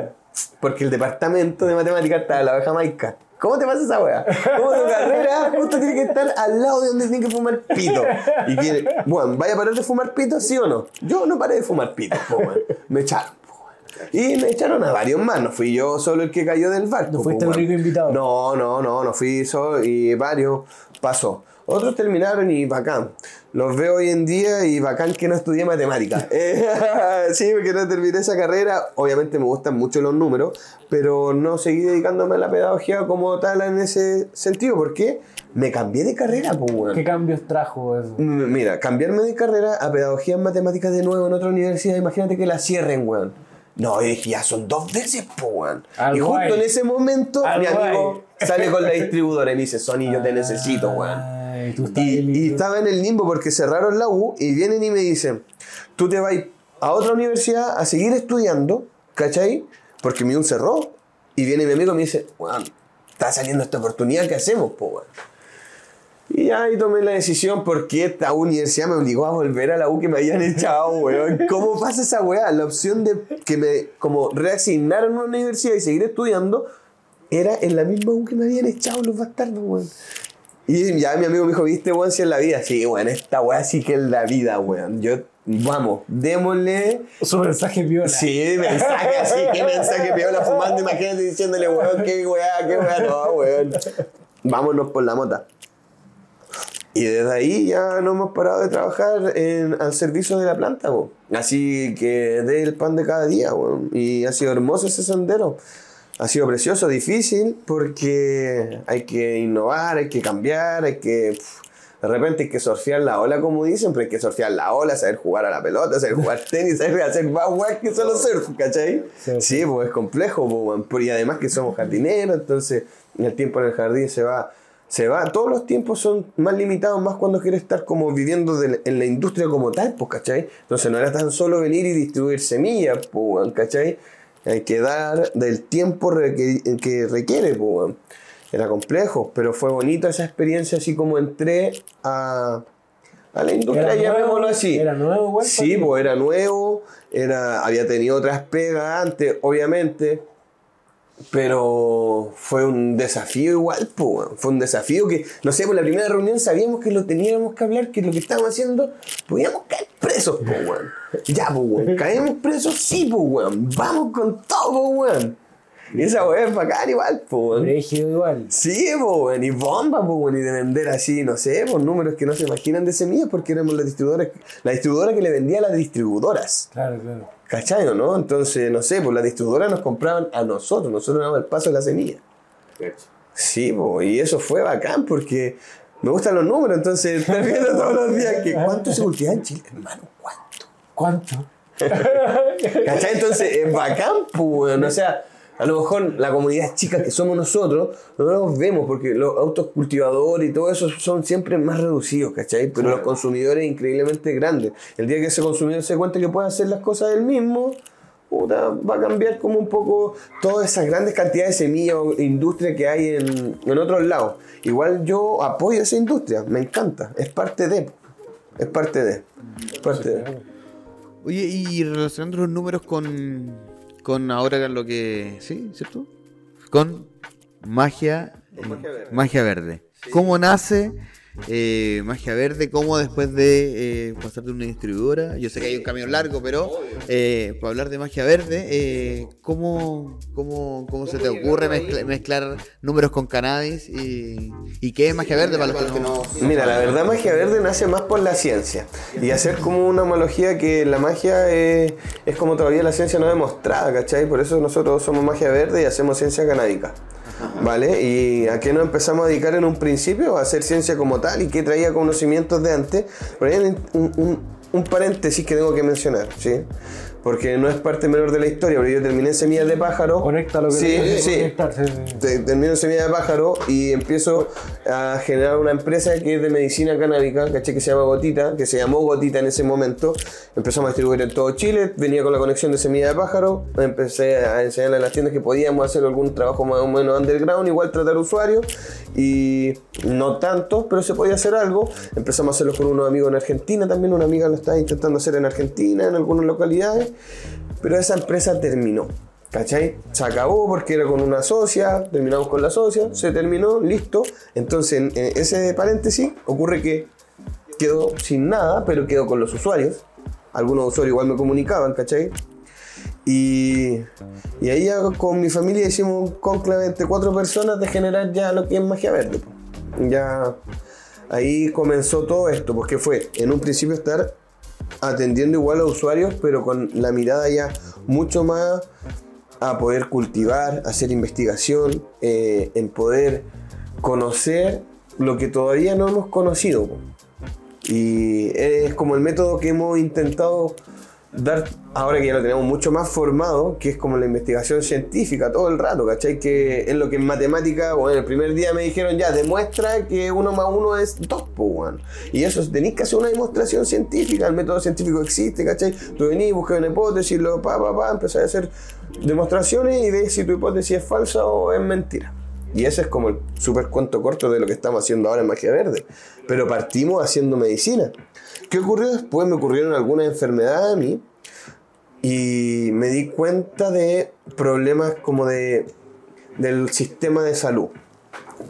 Porque el departamento de matemáticas está en la oveja maica. ¿Cómo te pasa esa weá? ¿Cómo tu carrera justo tiene que estar al lado de donde tiene que fumar pito? Y que, bueno, ¿vaya a parar de fumar pito, sí o no? Yo no paré de fumar pito, po. Me echaron. Y me echaron a varios más, no fui yo solo el que cayó del barco. No fuiste po, el único invitado. No, no, no, no fui solo y varios pasó. Otros terminaron y bacán. Los veo hoy en día y bacán que no estudié matemáticas. Eh, sí, porque no terminé esa carrera. Obviamente me gustan mucho los números, pero no seguí dedicándome a la pedagogía como tal en ese sentido. porque Me cambié de carrera, pues, weón. ¿Qué cambios trajo eso? Mira, cambiarme de carrera a pedagogía en matemáticas de nuevo en otra universidad, imagínate que la cierren, weón. No, yo dije, ya son dos veces, po, weón. Y justo guay. en ese momento, Al mi amigo guay. sale con la distribuidora y me dice, Sony, yo te necesito, weón. Y, estaba en el limbo porque cerraron la U y vienen y me dicen, tú te vas a otra universidad a seguir estudiando, ¿cachai? Porque mi U cerró. Y viene mi amigo y me dice, weón, está saliendo esta oportunidad, ¿qué hacemos, po, weón? Y ahí tomé la decisión porque esta universidad me obligó a volver a la U que me habían echado, weón. ¿Cómo pasa esa weá? La opción de que me como reasignaran a una universidad y seguir estudiando era en la misma U que me habían echado los bastardos, weón. Y ya mi amigo me dijo, ¿viste, weón, si es la vida? Sí, weón, esta weá sí que es la vida, weón. Yo, vamos, démosle. Su mensaje viola. Sí, mensaje así, qué mensaje piola fumando, imagínate diciéndole, weón, qué weá, qué weá, no, weón. Vámonos por la mota. Y desde ahí ya no hemos parado de trabajar en, al servicio de la planta, weón. Así que dé el pan de cada día, weón. Y ha sido hermoso ese sendero. Ha sido precioso, difícil, porque hay que innovar, hay que cambiar, hay que... pff, de repente hay que surfear la ola, como dicen, pero hay que surfear la ola, saber jugar a la pelota, saber jugar tenis, saber hacer más weas que solo surf, ¿cachai? Sí, Sí, pues es complejo. Pero y además que somos jardineros, entonces el tiempo en el jardín se va, se va. Todos los tiempos son más limitados, más cuando quieres estar como viviendo de- en la industria como tal, pues, ¿cachai? Entonces no era tan solo venir y distribuir semillas, pues, ¿cachai? Hay que dar del tiempo que requiere, pues. Era complejo, pero fue bonita esa experiencia, así como entré a, a la industria, Era llamémoslo nuevo, así. era nuevo igual Sí, ti. pues era nuevo, era, había tenido otras pegas antes, obviamente, pero fue un desafío igual, pues, fue un desafío que, no sé, por la primera reunión sabíamos que lo teníamos que hablar, que lo que estábamos haciendo, podíamos caer presos, pues, weón. Ya, pues, weón, caemos presos, sí, pues, weón, vamos con todo, pues, weón. Y esa weón es bacán igual, pues, weón. Igual. Sí, po, weón, y bomba, weón, y de vender así, no sé, por números que no se imaginan de semillas, porque éramos la distribuidora, la distribuidora que le vendía a las distribuidoras. Claro, claro. ¿Cachai o no? Entonces, no sé, pues las distribuidoras nos compraban a nosotros, nosotros damos el paso de la semilla. Sí, po, y eso fue bacán porque me gustan los números, entonces estar viendo todos los días que cuánto se cultiva en Chile, hermano, cuánto. ¿Cuánto? ¿Cachai? Entonces es bacán, pues, weón. O sea, a lo mejor la comunidad chica que somos nosotros, no los vemos porque los autos cultivadores y todo eso son siempre más reducidos, ¿cachai? Pero los consumidores increíblemente grandes. El día que ese consumidor se cuenta que puede hacer las cosas él mismo, puta, va a cambiar como un poco todas esas grandes cantidades de semillas o industria que hay en, en otros lados. Igual yo apoyo esa industria, me encanta, es parte de. Es parte de. es parte de. Oye, y relacionando los números con, con ahora lo que... ¿Sí? ¿Cierto? Con magia, Con magia verde. magia verde. ¿Cómo nace eh, magia verde? ¿Cómo después de eh, pasar de una distribuidora? Yo sé que hay un camino largo, pero eh, para hablar de magia verde, eh, ¿cómo, cómo, cómo se te ocurre mezcla- mezclar números con cannabis? Y, ¿Y qué es magia verde para los que no... Mira, la verdad magia verde nace más por la ciencia y hacer como una homología que la magia es, es como todavía la ciencia no demostrada, ¿cachai? Por eso nosotros somos magia verde y hacemos ciencia canábica. ¿Vale? ¿Y a qué nos empezamos a dedicar en un principio? A hacer ciencia como tal y que traía conocimientos de antes. Pero hay un, un- un paréntesis que tengo que mencionar, ¿sí? Porque no es parte menor de la historia, pero yo terminé en Semillas de Pájaro. Conecta lo que sí, que sí. conectar, sí, sí. Te- termino en Semilla de Pájaro y empiezo a generar una empresa que es de medicina canábica, ¿caché? Que se llama Gotita, que se llamó Gotita en ese momento. Empezamos a distribuir en todo Chile, venía con la conexión de Semilla de Pájaro, empecé a enseñarle a las tiendas que podíamos hacer algún trabajo más o menos underground, igual tratar usuarios y no tanto, pero se podía hacer algo. Empezamos a hacerlo con unos amigos en Argentina, también una amiga lo estaba intentando hacer en Argentina, en algunas localidades, pero esa empresa terminó. ¿Cachai? Se acabó porque era con una socia, terminamos con la socia, se terminó, listo. Entonces, en, en ese paréntesis, ocurre que quedó sin nada, pero quedó con los usuarios. Algunos usuarios igual me comunicaban, ¿cachai? Y, y ahí ya con mi familia hicimos un conclave entre cuatro personas de generar ya lo que es magia verde. Ya ahí comenzó todo esto, porque fue en un principio estar atendiendo igual a usuarios, pero con la mirada ya mucho más a poder cultivar, hacer investigación, eh, en poder conocer lo que todavía no hemos conocido. Y es como el método que hemos intentado dar, ahora que ya lo tenemos mucho más formado, que es como la investigación científica todo el rato, ¿cachai? Que es lo que en matemática, bueno, el primer día me dijeron ya, demuestra que uno más uno es dos, pues. Y eso, tenéis que hacer una demostración científica, el método científico existe, ¿cachai? Tú venís, buscas una hipótesis, lo pa, pa, pa, empezás a hacer demostraciones y ves si tu hipótesis es falsa o es mentira. Y ese es como el super cuento corto de lo que estamos haciendo ahora en Magia Verde. Pero partimos haciendo medicina. ¿Qué ocurrió después? Me ocurrieron algunas enfermedades a mí y me di cuenta de problemas como de, del sistema de salud.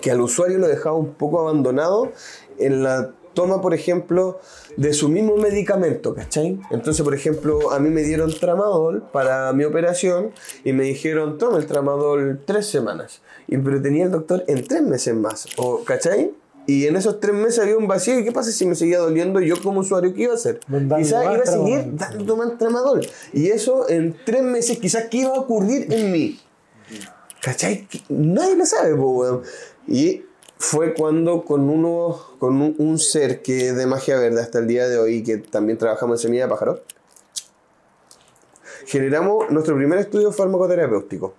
Que al usuario lo dejaba un poco abandonado en la toma, por ejemplo, de su mismo medicamento, ¿cachai? Entonces, por ejemplo, a mí me dieron tramadol para mi operación y me dijeron, toma el tramadol tres semanas. Y, pero tenía el doctor en tres meses más, o, ¿cachai? Y en esos tres meses había un vacío. ¿Y qué pasa si me seguía doliendo yo como usuario? ¿Qué iba a hacer? Quizás iba a seguir dando más tramadol. Y eso en tres meses, quizás, ¿qué iba a ocurrir en mí? ¿Cachai? Nadie lo sabe, po, weón. Y fue cuando con uno, con un, un ser que es de magia verde hasta el día de hoy, que también trabajamos en Semilla de Pájaro, generamos nuestro primer estudio farmacoterapéutico,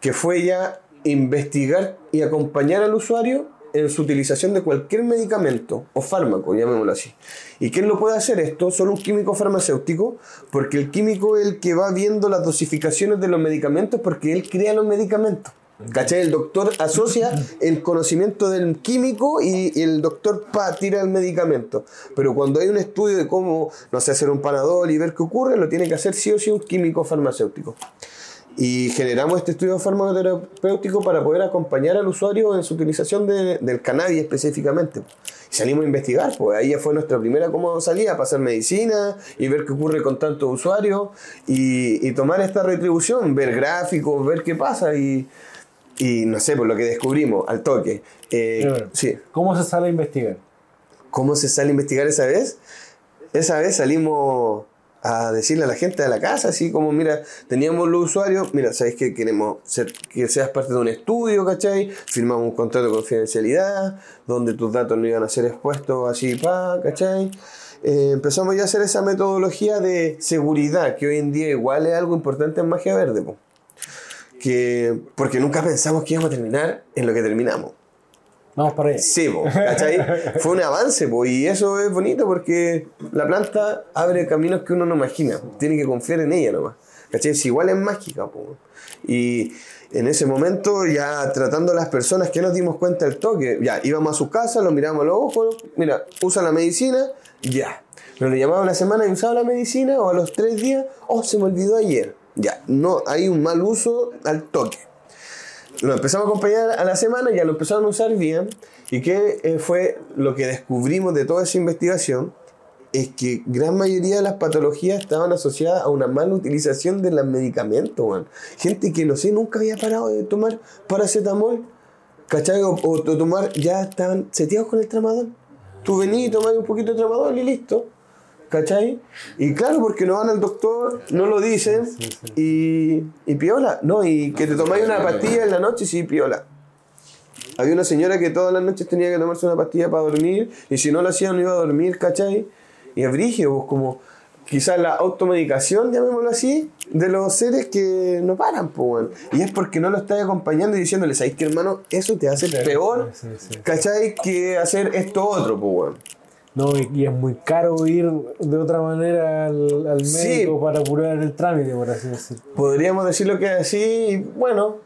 que fue ya investigar y acompañar al usuario en su utilización de cualquier medicamento o fármaco, llamémoslo así. ¿Y quién lo puede hacer esto? Solo un químico farmacéutico, porque el químico es el que va viendo las dosificaciones de los medicamentos porque él crea los medicamentos. ¿Cachai? El doctor asocia el conocimiento del químico y el doctor pa, tira el medicamento. Pero cuando hay un estudio de cómo, no sé, hacer un panadol y ver qué ocurre, lo tiene que hacer sí o sí un químico farmacéutico. Y generamos este estudio farmacoterapéutico para poder acompañar al usuario en su utilización de- del cannabis específicamente. Y salimos a investigar, pues ahí ya fue nuestra primera como salida, pasar medicina y ver qué ocurre con tantos usuarios y, y tomar esta retribución, ver gráficos, ver qué pasa y, y no sé, por lo que descubrimos al toque. Eh, sí. ¿Cómo se sale a investigar? ¿Cómo se sale a investigar esa vez? Esa vez salimos a decirle a la gente de la casa, así como, mira, teníamos los usuarios, mira, ¿sabéis que queremos ser, que seas parte de un estudio, ¿cachai? Firmamos un contrato de confidencialidad, donde tus datos no iban a ser expuestos así, pa, ¿cachai? Eh, empezamos ya a hacer esa metodología de seguridad, que hoy en día igual es algo importante en Magia Verde, po. que, porque nunca pensamos que íbamos a terminar en lo que terminamos. Vamos para allá. Sí, ¿cachai? Fue un avance, po, y eso es bonito porque la planta abre caminos que uno no imagina. Tiene que confiar en ella nomás. ¿Cachai? Si igual es mágica, po. Y en ese momento, ya tratando a las personas que nos dimos cuenta del toque, ya íbamos a su casa, lo miramos a los ojos, mira, usa la medicina, ya. Pero le llamaba una semana y usaba la medicina, o a los tres días, oh, se me olvidó ayer. Ya, no, hay un mal uso al toque lo empezamos a acompañar a la semana, ya lo empezaron a usar bien. ¿Y qué eh, fue lo que descubrimos de toda esa investigación? Es que gran mayoría de las patologías estaban asociadas a una mala utilización de los medicamentos. Gente que no sé, nunca había parado de tomar paracetamol, ¿cachai? O tomar, ya estaban seteados con el tramadol. Tú venís y tomás un poquito de tramadol y listo. ¿Cachai? Y claro, porque no van al doctor, no lo dicen, Y, y piola, ¿no? Y que te tomáis una pastilla en la noche, sí, piola. Había una señora que todas las noches tenía que tomarse una pastilla para dormir, y si no lo hacía no iba a dormir, ¿cachai? Y es brígido, pues como quizás la automedicación, llamémoslo así, de los seres que no paran, pues, weón. Y es porque no lo estás acompañando y diciéndole, ¿sabes qué, hermano? Eso te hace peor. ¿cachai? Que hacer esto otro, pues, weón. No, y, y es muy caro ir de otra manera al, al Sí. médico para apurar el trámite, por así decirlo. Podríamos decirlo que así, y bueno,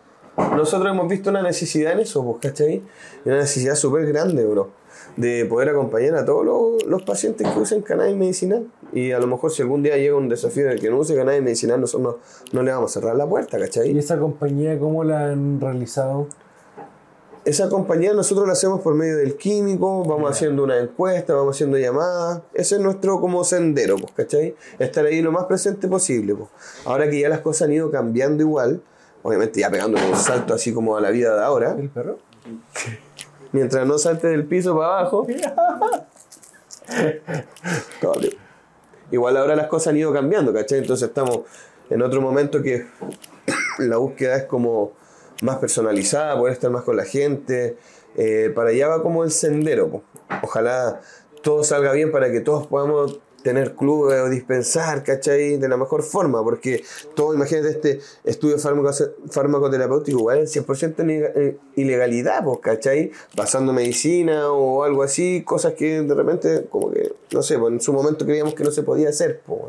nosotros hemos visto una necesidad en eso, pues, ¿cachai? Y Una necesidad súper grande, bro, de poder acompañar a todos los, los pacientes que usen cannabis medicinal. Y a lo mejor si algún día llega un desafío de que no use cannabis medicinal, nosotros no, no le vamos a cerrar la puerta, ¿Y ¿cachai? esa compañía cómo la han realizado? Esa compañía nosotros la hacemos por medio del químico, vamos haciendo una encuesta, vamos haciendo llamadas. Ese es nuestro como sendero, pues, ¿cachai? Estar ahí lo más presente posible. Pues. Ahora que ya las cosas han ido cambiando igual, obviamente ya pegando un salto así como a la vida de ahora, ¿El perro? mientras no salte del piso para abajo. Igual ahora las cosas han ido cambiando, ¿cachai? Entonces estamos en otro momento que la búsqueda es como más personalizada, poder estar más con la gente. eh, para allá va como el sendero. po. Ojalá todo salga bien para que todos podamos tener clubes o dispensar, ¿cachai? De la mejor forma, porque todo, imagínate este estudio farmacoterapéutico, igual es 100% nega- eh, ilegalidad, pues, ¿cachai? Pasando medicina o algo así, cosas que de repente, como que, no sé, pues en su momento creíamos que no se podía hacer, pues.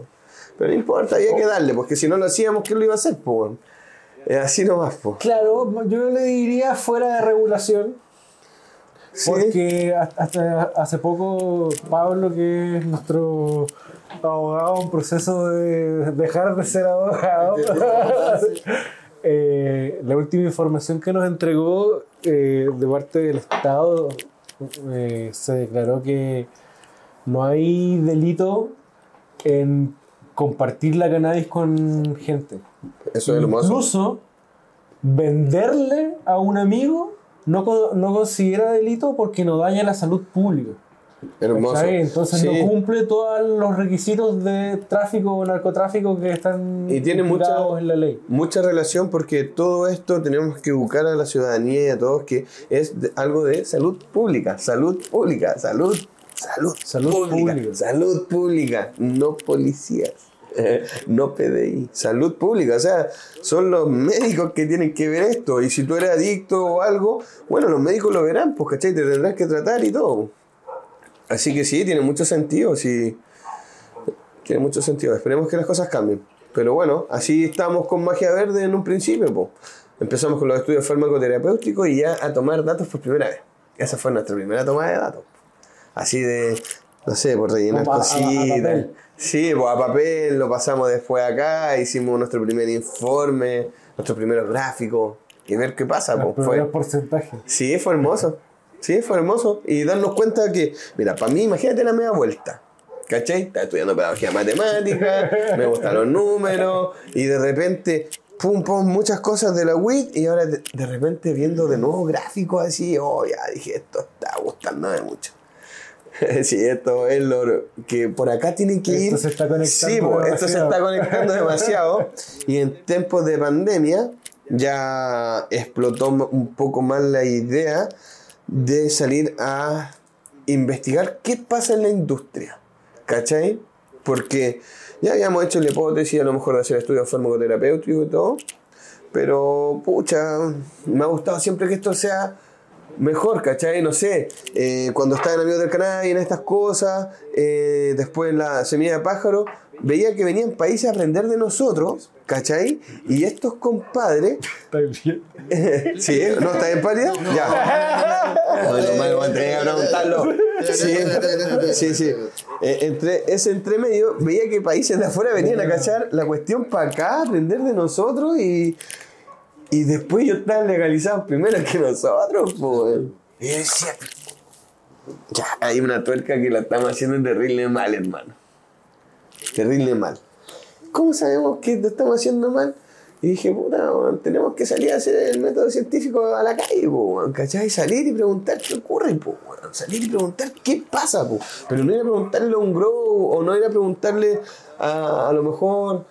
Pero no importa, había que darle, porque si no lo hacíamos, ¿quién lo iba a hacer, pues? Es así nomás, pues. Claro, yo le diría fuera de regulación. Sí. Porque hasta- hasta hace poco Pablo, que es nuestro abogado en proceso de dejar de ser abogado, eh, la última información que nos entregó eh, de parte del Estado eh, se declaró que no hay delito en compartir la cannabis con gente. Eso es hermoso. Incluso venderle a un amigo no, no considera delito porque no daña la salud pública. Hermoso. ¿cachai? Entonces Sí. no cumple todos los requisitos de tráfico o narcotráfico que están Y tiene mucha- en la ley. mucha relación porque todo esto tenemos que educar a la ciudadanía y a todos que es de- algo de salud pública, salud pública, salud, salud, Salud pública. salud pública, no policías. No PDI, salud pública, o sea, son los médicos que tienen que ver esto. Y si tú eres adicto o algo, bueno, los médicos lo verán, pues, ¿cachai? Te tendrás que tratar y todo. Así que sí, tiene mucho sentido, sí. Tiene mucho sentido. Esperemos que las cosas cambien. Pero bueno, así estamos con magia verde en un principio. po. Empezamos con los estudios farmacoterapéuticos y ya a tomar datos por primera vez. Esa fue nuestra primera toma de datos. Así de, no sé, por rellenar cositas. Sí, pues a papel, lo pasamos después acá, hicimos nuestro primer informe, nuestro primer gráfico y ver qué pasa. Los po. Fue, primeros porcentajes. Sí, fue hermoso. Sí, fue hermoso. Y darnos cuenta que, mira, para mí, imagínate la media vuelta. ¿Cachai? Estaba estudiando pedagogía matemática, me gustan los números, y de repente, pum, pum, muchas cosas de la WIT, y ahora de, de repente viendo de nuevo gráficos así, oh, ya dije, esto está gustándome mucho. sí, esto es lo que por acá tiene que ir. Esto se está conectando Sí, esto se está conectando demasiado. Y en tiempos de pandemia ya explotó un poco más la idea de salir a investigar qué pasa en la industria. ¿Cachai? Porque ya habíamos hecho la hipótesis a lo mejor de hacer estudios farmacoterapéuticos y todo. Pero, pucha, me ha gustado siempre que esto sea mejor, ¿cachai? No sé, eh, cuando estaba en Amigos del Canal y en estas cosas, eh, después en la semilla de pájaro, veía que venían países a aprender de nosotros, ¿cachai? Y estos compadres, Está bien. ¿sí? ¿No está en pálida? Ya. Bueno, bueno, voy a tener que preguntarlo. Sí, sí, sí. Eh, entre, ese entremedio, veía que países de afuera venían a cachar la cuestión para acá, aprender de nosotros y, y después yo estaba legalizados primero que nosotros, pues. Y yo decía, ya, hay una tuerca que la estamos haciendo terrible mal, hermano. Terrible mal. ¿Cómo sabemos que lo estamos haciendo mal? Y dije, puta, weón, tenemos que salir a hacer el método científico a la calle, po, weón, ¿cachai? Salir y preguntar qué ocurre, po, weón. Salir y preguntar qué pasa, po. Pero no ir a preguntarle a un grow o no ir a preguntarle a, a lo mejor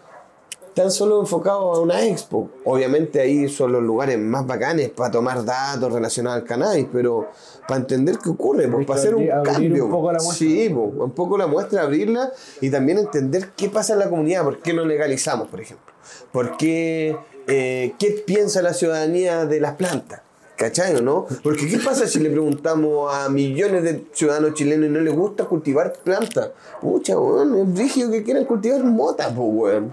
tan solo enfocado a una expo. Obviamente ahí son los lugares más bacanes para tomar datos relacionados al cannabis, pero para entender qué ocurre, pues, para hacer un abrir- cambio. un poco la muestra. Sí, pues, un poco la muestra, abrirla y también entender qué pasa en la comunidad, por qué no legalizamos, por ejemplo. ¿Por qué, eh, qué piensa la ciudadanía de las plantas? ¿Cachai o no? Porque ¿qué pasa si le preguntamos a millones de ciudadanos chilenos y no les gusta cultivar plantas? Pucha, weón, es brígido que quieran cultivar mota, pues, weón.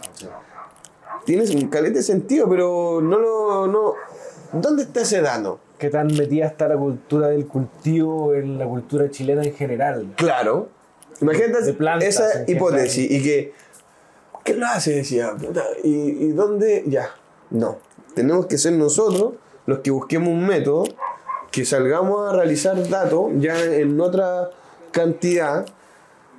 Tienes un calete sentido, pero no lo. No. ¿Dónde está ese dato? ¿Qué tan metida está la cultura del cultivo en la cultura chilena en general? Claro. Imagínate plantas esa hipótesis y que. ¿Qué lo hace? Decía. puta, ¿Y, y dónde? Ya. No. Tenemos que ser nosotros los que busquemos un método, que salgamos a realizar datos ya en otra cantidad.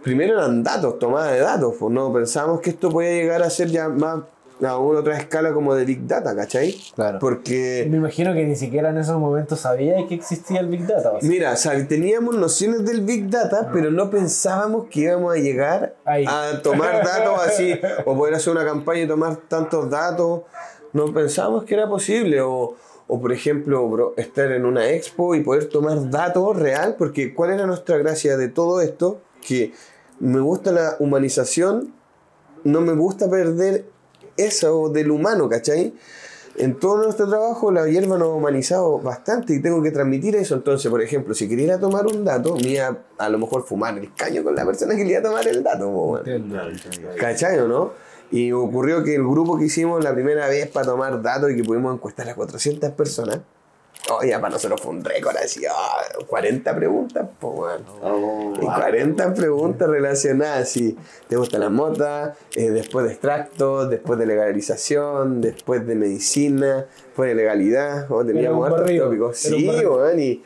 Primero eran datos, tomada de datos. Pues no pensamos que esto podía llegar a ser ya más a una otra escala como de Big Data, ¿cachai? Claro. Porque. Me imagino que ni siquiera en esos momentos sabía que existía el Big Data. o sea. Mira, teníamos nociones del Big Data, pero no pensábamos que íbamos a llegar Ahí. a tomar datos así, o poder hacer una campaña y tomar tantos datos. No pensábamos que era posible, o, o por ejemplo, bro, estar en una expo y poder tomar datos real, porque ¿cuál era nuestra gracia de todo esto? Que me gusta la humanización, no me gusta perder eso del humano, ¿cachai? En todo nuestro trabajo la hierba nos ha humanizado bastante y tengo que transmitir eso. Entonces, por ejemplo, si quería tomar un dato, me iba a lo mejor fumar el caño con la persona que le iba a tomar el dato. ¿Cachai o no? Y ocurrió que el grupo que hicimos la primera vez para tomar datos y que pudimos encuestar a 400 personas, oh, ya para nosotros fue un récord así, ah, 40 preguntas, pues bueno. Y 40 preguntas relacionadas, si te gusta la mota, eh, después de extractos, después de legalización, después de medicina, después de legalidad, oh, teníamos hartos tópicos. Sí, weón, y,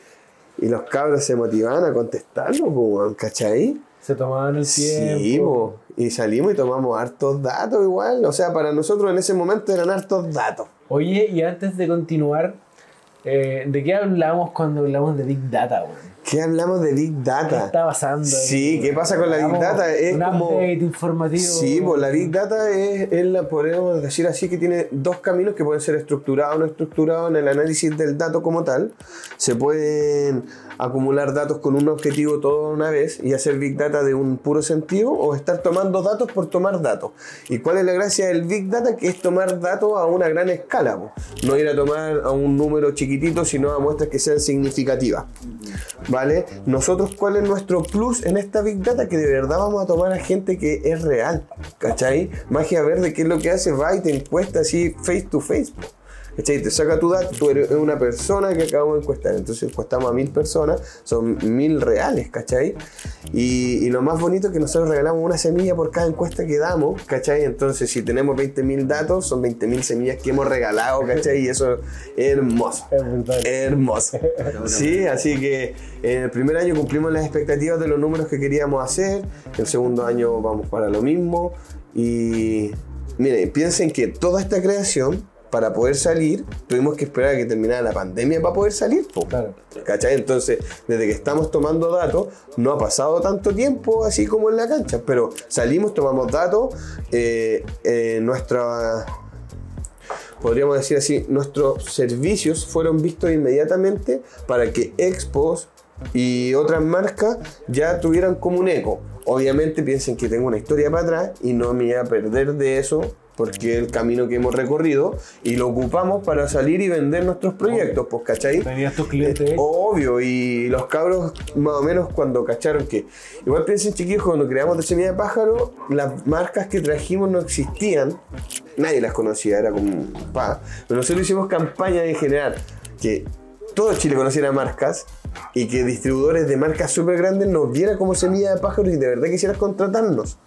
y los cabros se motivaban a contestarlo, pues, weón, ¿cachai? Se tomaban el tiempo. Sí, po. y salimos y tomamos hartos datos igual. O sea, para nosotros en ese momento eran hartos datos. Oye, y antes de continuar, eh, ¿de qué hablamos cuando hablamos de Big Data? weón? ¿Qué hablamos de Big ¿Qué Data? está pasando? Sí, ¿qué pasa con la Big Data? Es un como- update informativo. Sí, pues la Big Data es, es la, podemos decir así, que tiene dos caminos que pueden ser estructurados o no estructurados en el análisis del dato como tal. Se pueden acumular datos con un objetivo todo una vez y hacer Big Data de un puro sentido o estar tomando datos por tomar datos. ¿Y cuál es la gracia del Big Data? Que es tomar datos a una gran escala. No ir a tomar a un número chiquitito, sino a muestras que sean significativas. ¿Vale? Nosotros, ¿cuál es nuestro plus en esta Big Data? Que de verdad vamos a tomar a gente que es real. ¿Cachai? Magia Verde, ¿qué es lo que hace? Va y te encuesta así face to face. ¿Cachai? Te saca tu dato, tú eres una persona que acabamos de encuestar. Entonces encuestamos a mil personas, son mil reales, ¿cachai? Y, y lo más bonito es que nosotros regalamos una semilla por cada encuesta que damos, ¿cachai? Entonces si tenemos 20 mil datos, son 20 mil semillas que hemos regalado, ¿cachai? Y eso es hermoso. Es. Hermoso. Sí, así que en el primer año cumplimos las expectativas de los números que queríamos hacer. El segundo año vamos para lo mismo. Y miren, piensen que toda esta creación, para poder salir, tuvimos que esperar a que terminara la pandemia para poder salir. po. Claro. ¿Cachai? Entonces, desde que estamos tomando datos, no ha pasado tanto tiempo así como en la cancha, pero salimos, tomamos datos, eh, eh, nuestra podríamos decir así, nuestros servicios fueron vistos inmediatamente para que Expos y otras marcas ya tuvieran como un eco. Obviamente piensen que tengo una historia para atrás y no me voy a perder de eso porque es el camino que hemos recorrido y lo ocupamos para salir y vender nuestros proyectos, pues, ¿cachai? Tenías tus clientes. Eh, Obvio, y los cabros más o menos cuando cacharon que, igual piensen chiquillos, cuando creamos de semilla de pájaro, las marcas que trajimos no existían, nadie las conocía, era como, pa. Pero nosotros hicimos campaña de generar que todo Chile conociera marcas y que distribuidores de marcas súper grandes nos viera como semilla de pájaro y de verdad quisieras contratarnos.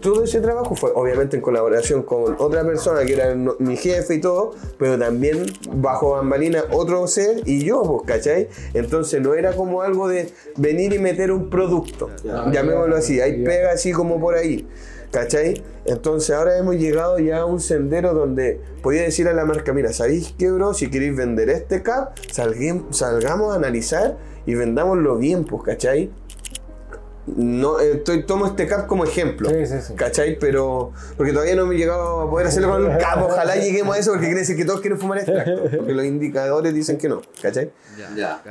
Todo ese trabajo fue obviamente en colaboración con otra persona que era mi jefe y todo, pero también bajo bambalina otro ser y yo, pues, ¿cachai? Entonces no era como algo de venir y meter un producto, llamémoslo así, hay pega así como por ahí. ¿Cachai? Entonces ahora hemos llegado ya a un sendero donde podía decir a la marca, mira, ¿sabéis qué, bro? Si queréis vender este cap, salgamos a analizar y vendámoslo bien, pues, ¿cachai? No, eh, estoy, tomo este cap como ejemplo. Sí, sí, sí. ¿Cachai? Pero. Porque todavía no me he llegado a poder hacerlo con el cap. Ojalá lleguemos a eso porque quiere decir que todos quieren fumar extracto. Porque los indicadores dicen que no. ¿Cachai? Ya,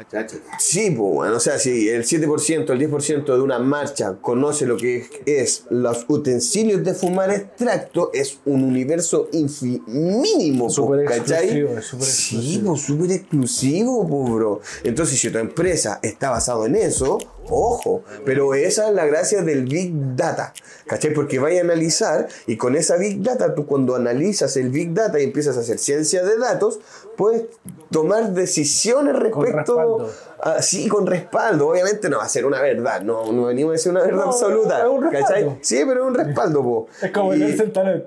Sí, pues bueno, o sea, si el 7%, el 10% de una marcha conoce lo que es los utensilios de fumar extracto, es un universo infi- mínimo, po, Súper ¿cachai? exclusivo, es súper Sí, exclusivo. pues súper exclusivo, pues, bro. Entonces, si tu empresa está basado en eso, ojo, pero esa es la gracia del Big Data, ¿cachai? Porque vaya a analizar y con esa Big Data, tú cuando analizas el Big Data y empiezas a hacer ciencia de datos, puedes tomar decisiones respecto respaldo. a, sí, con respaldo. Obviamente no va a ser una verdad, no, no venimos a decir una verdad No, absoluta, es un respaldo. ¿cachai? Sí, pero es un respaldo, po. Es como Y- leerse el talón.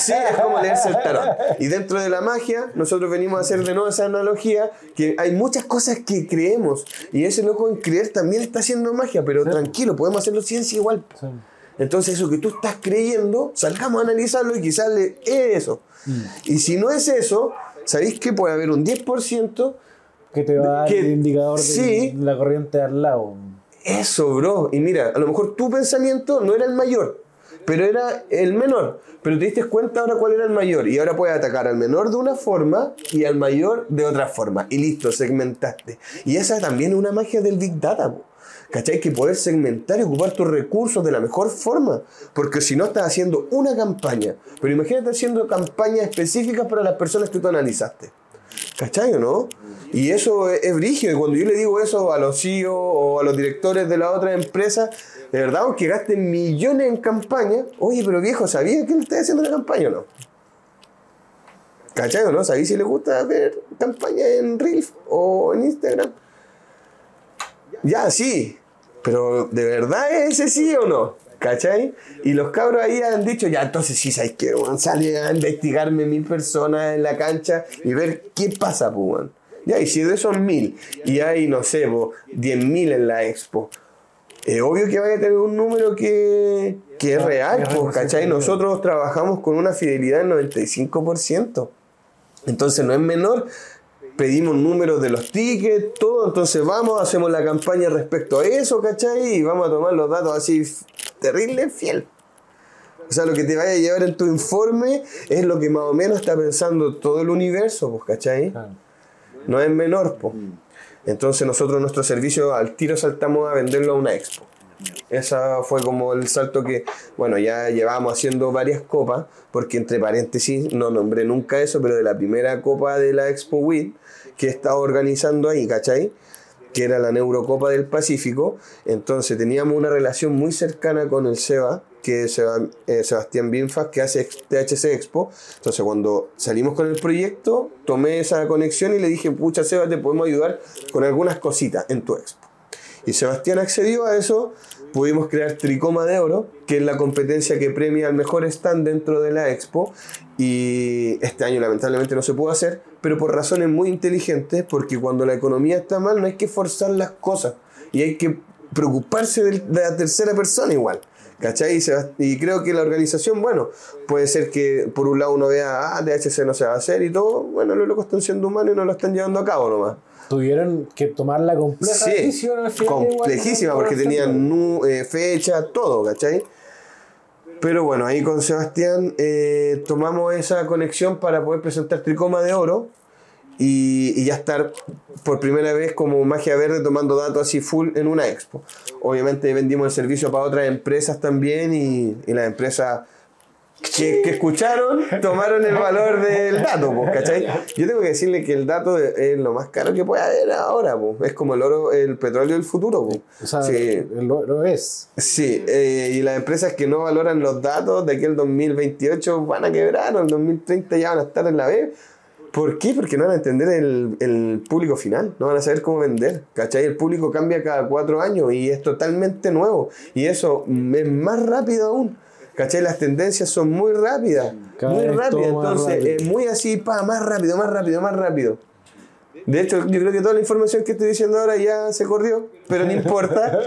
Sí, es como leerse el tarot. Y dentro de la magia, nosotros venimos a hacer de nuevo esa analogía, que hay muchas cosas que creemos, y ese loco en creer también está haciendo magia, pero tranquilo, podemos hacerlo ciencia igual. Sí. Entonces eso que tú estás creyendo, salgamos a analizarlo y quizás le- es eso. Y si no es eso, ¿sabéis que puede haber un 10%? Que te va a dar Que- el indicador de sí. la corriente al lado. Eso, bro. Y mira, a lo mejor tu pensamiento no era el mayor, pero era el menor. Pero te diste cuenta ahora cuál era el mayor. Y ahora puedes atacar al menor de una forma y al mayor de otra forma. Y listo, segmentaste. Y esa también es una magia del Big Data. po. ¿Cachai? Que poder segmentar y ocupar tus recursos de la mejor forma. Porque si no estás haciendo una campaña. Pero imagínate haciendo campañas específicas para las personas que tú analizaste. ¿Cachai o no? Y eso es, es. Y cuando yo le digo eso a los CEO o a los directores de la otra empresa, de verdad, aunque gasten millones en campaña, oye, pero viejo, ¿sabía que le está haciendo la campaña o no? ¿Cachai o no? ¿Sabéis si le gusta ver campaña en Reels o en Instagram? Ya, sí. Pero ¿de verdad es ese sí o no? ¿Cachai? Y los cabros ahí han dicho, ya, entonces sí, ¿sabes qué? weón? Sale a investigarme mil personas en la cancha y ver qué pasa, pues. Ya, y si de esos mil y hay, no sé, po, diez mil en la expo, es obvio que vaya a tener un número que, que es real, es pues, ¿cachai? Nosotros trabajamos con una fidelidad del 95%. Entonces no es menor. Pedimos números de los tickets, todo. Entonces vamos, hacemos la campaña respecto a eso, ¿cachai? Y vamos a tomar los datos así terrible, fiel. O sea, lo que te vaya a llevar en tu informe es lo que más o menos está pensando todo el universo, pues, ¿cachai? No es menor, pues. Entonces nosotros nuestro servicio al tiro saltamos a venderlo a una expo. Esa fue como el salto que, bueno, ya llevábamos haciendo varias copas, porque entre paréntesis no nombré nunca eso, pero de la primera copa de la Expo WIT que estaba organizando ahí, ¿cachai? Que era la Neurocopa del Pacífico. Entonces teníamos una relación muy cercana con el SEBA, que es eh, Sebastián Binfas, que hace THC Expo. Entonces cuando salimos con el proyecto, tomé esa conexión y le dije, pucha Seba, te podemos ayudar con algunas cositas en tu expo. Y Sebastián accedió a eso, pudimos crear Tricoma de Oro, que es la competencia que premia al mejor stand dentro de la expo. Y este año lamentablemente no se pudo hacer, pero por razones muy inteligentes, porque cuando la economía está mal no hay que forzar las cosas y hay que preocuparse de la tercera persona igual. ¿Cachai? Y, creo que la organización, bueno, puede ser que por un lado uno vea, ah, THC no se va a hacer y todo, bueno, los locos están siendo humanos y no lo están llevando a cabo nomás. Tuvieron que tomar la compleja Sí, decisión al final. complejísima porque Por tenían eh, fecha, todo, ¿cachai? Pero bueno, ahí con Sebastián eh, tomamos esa conexión para poder presentar Tricoma de Oro y, y ya estar por primera vez como magia verde tomando datos así full en una expo. Obviamente vendimos el servicio para otras empresas también y, y las empresas que, que escucharon tomaron el valor del dato, pues, ¿cachai? Yo tengo que decirle que el dato es lo más caro que puede haber ahora, pues. es como el oro, el petróleo del futuro. pues. O sea, Sí. lo, lo es. Sí, eh, y las empresas que no valoran los datos de que el 2028 van a quebrar o el 2030 ya van a estar en la B. ¿Por qué? Porque no van a entender el, el público final, no van a saber cómo vender. ¿Cachai? El público cambia cada cuatro años y es totalmente nuevo. Y eso es más rápido aún. ¿Cachai? Las tendencias son muy rápidas. Cada muy rápidas. Entonces, rápido. es muy así, pa, más rápido, más rápido, más rápido. De hecho, yo creo que toda la información que estoy diciendo ahora ya se corrió, pero no importa.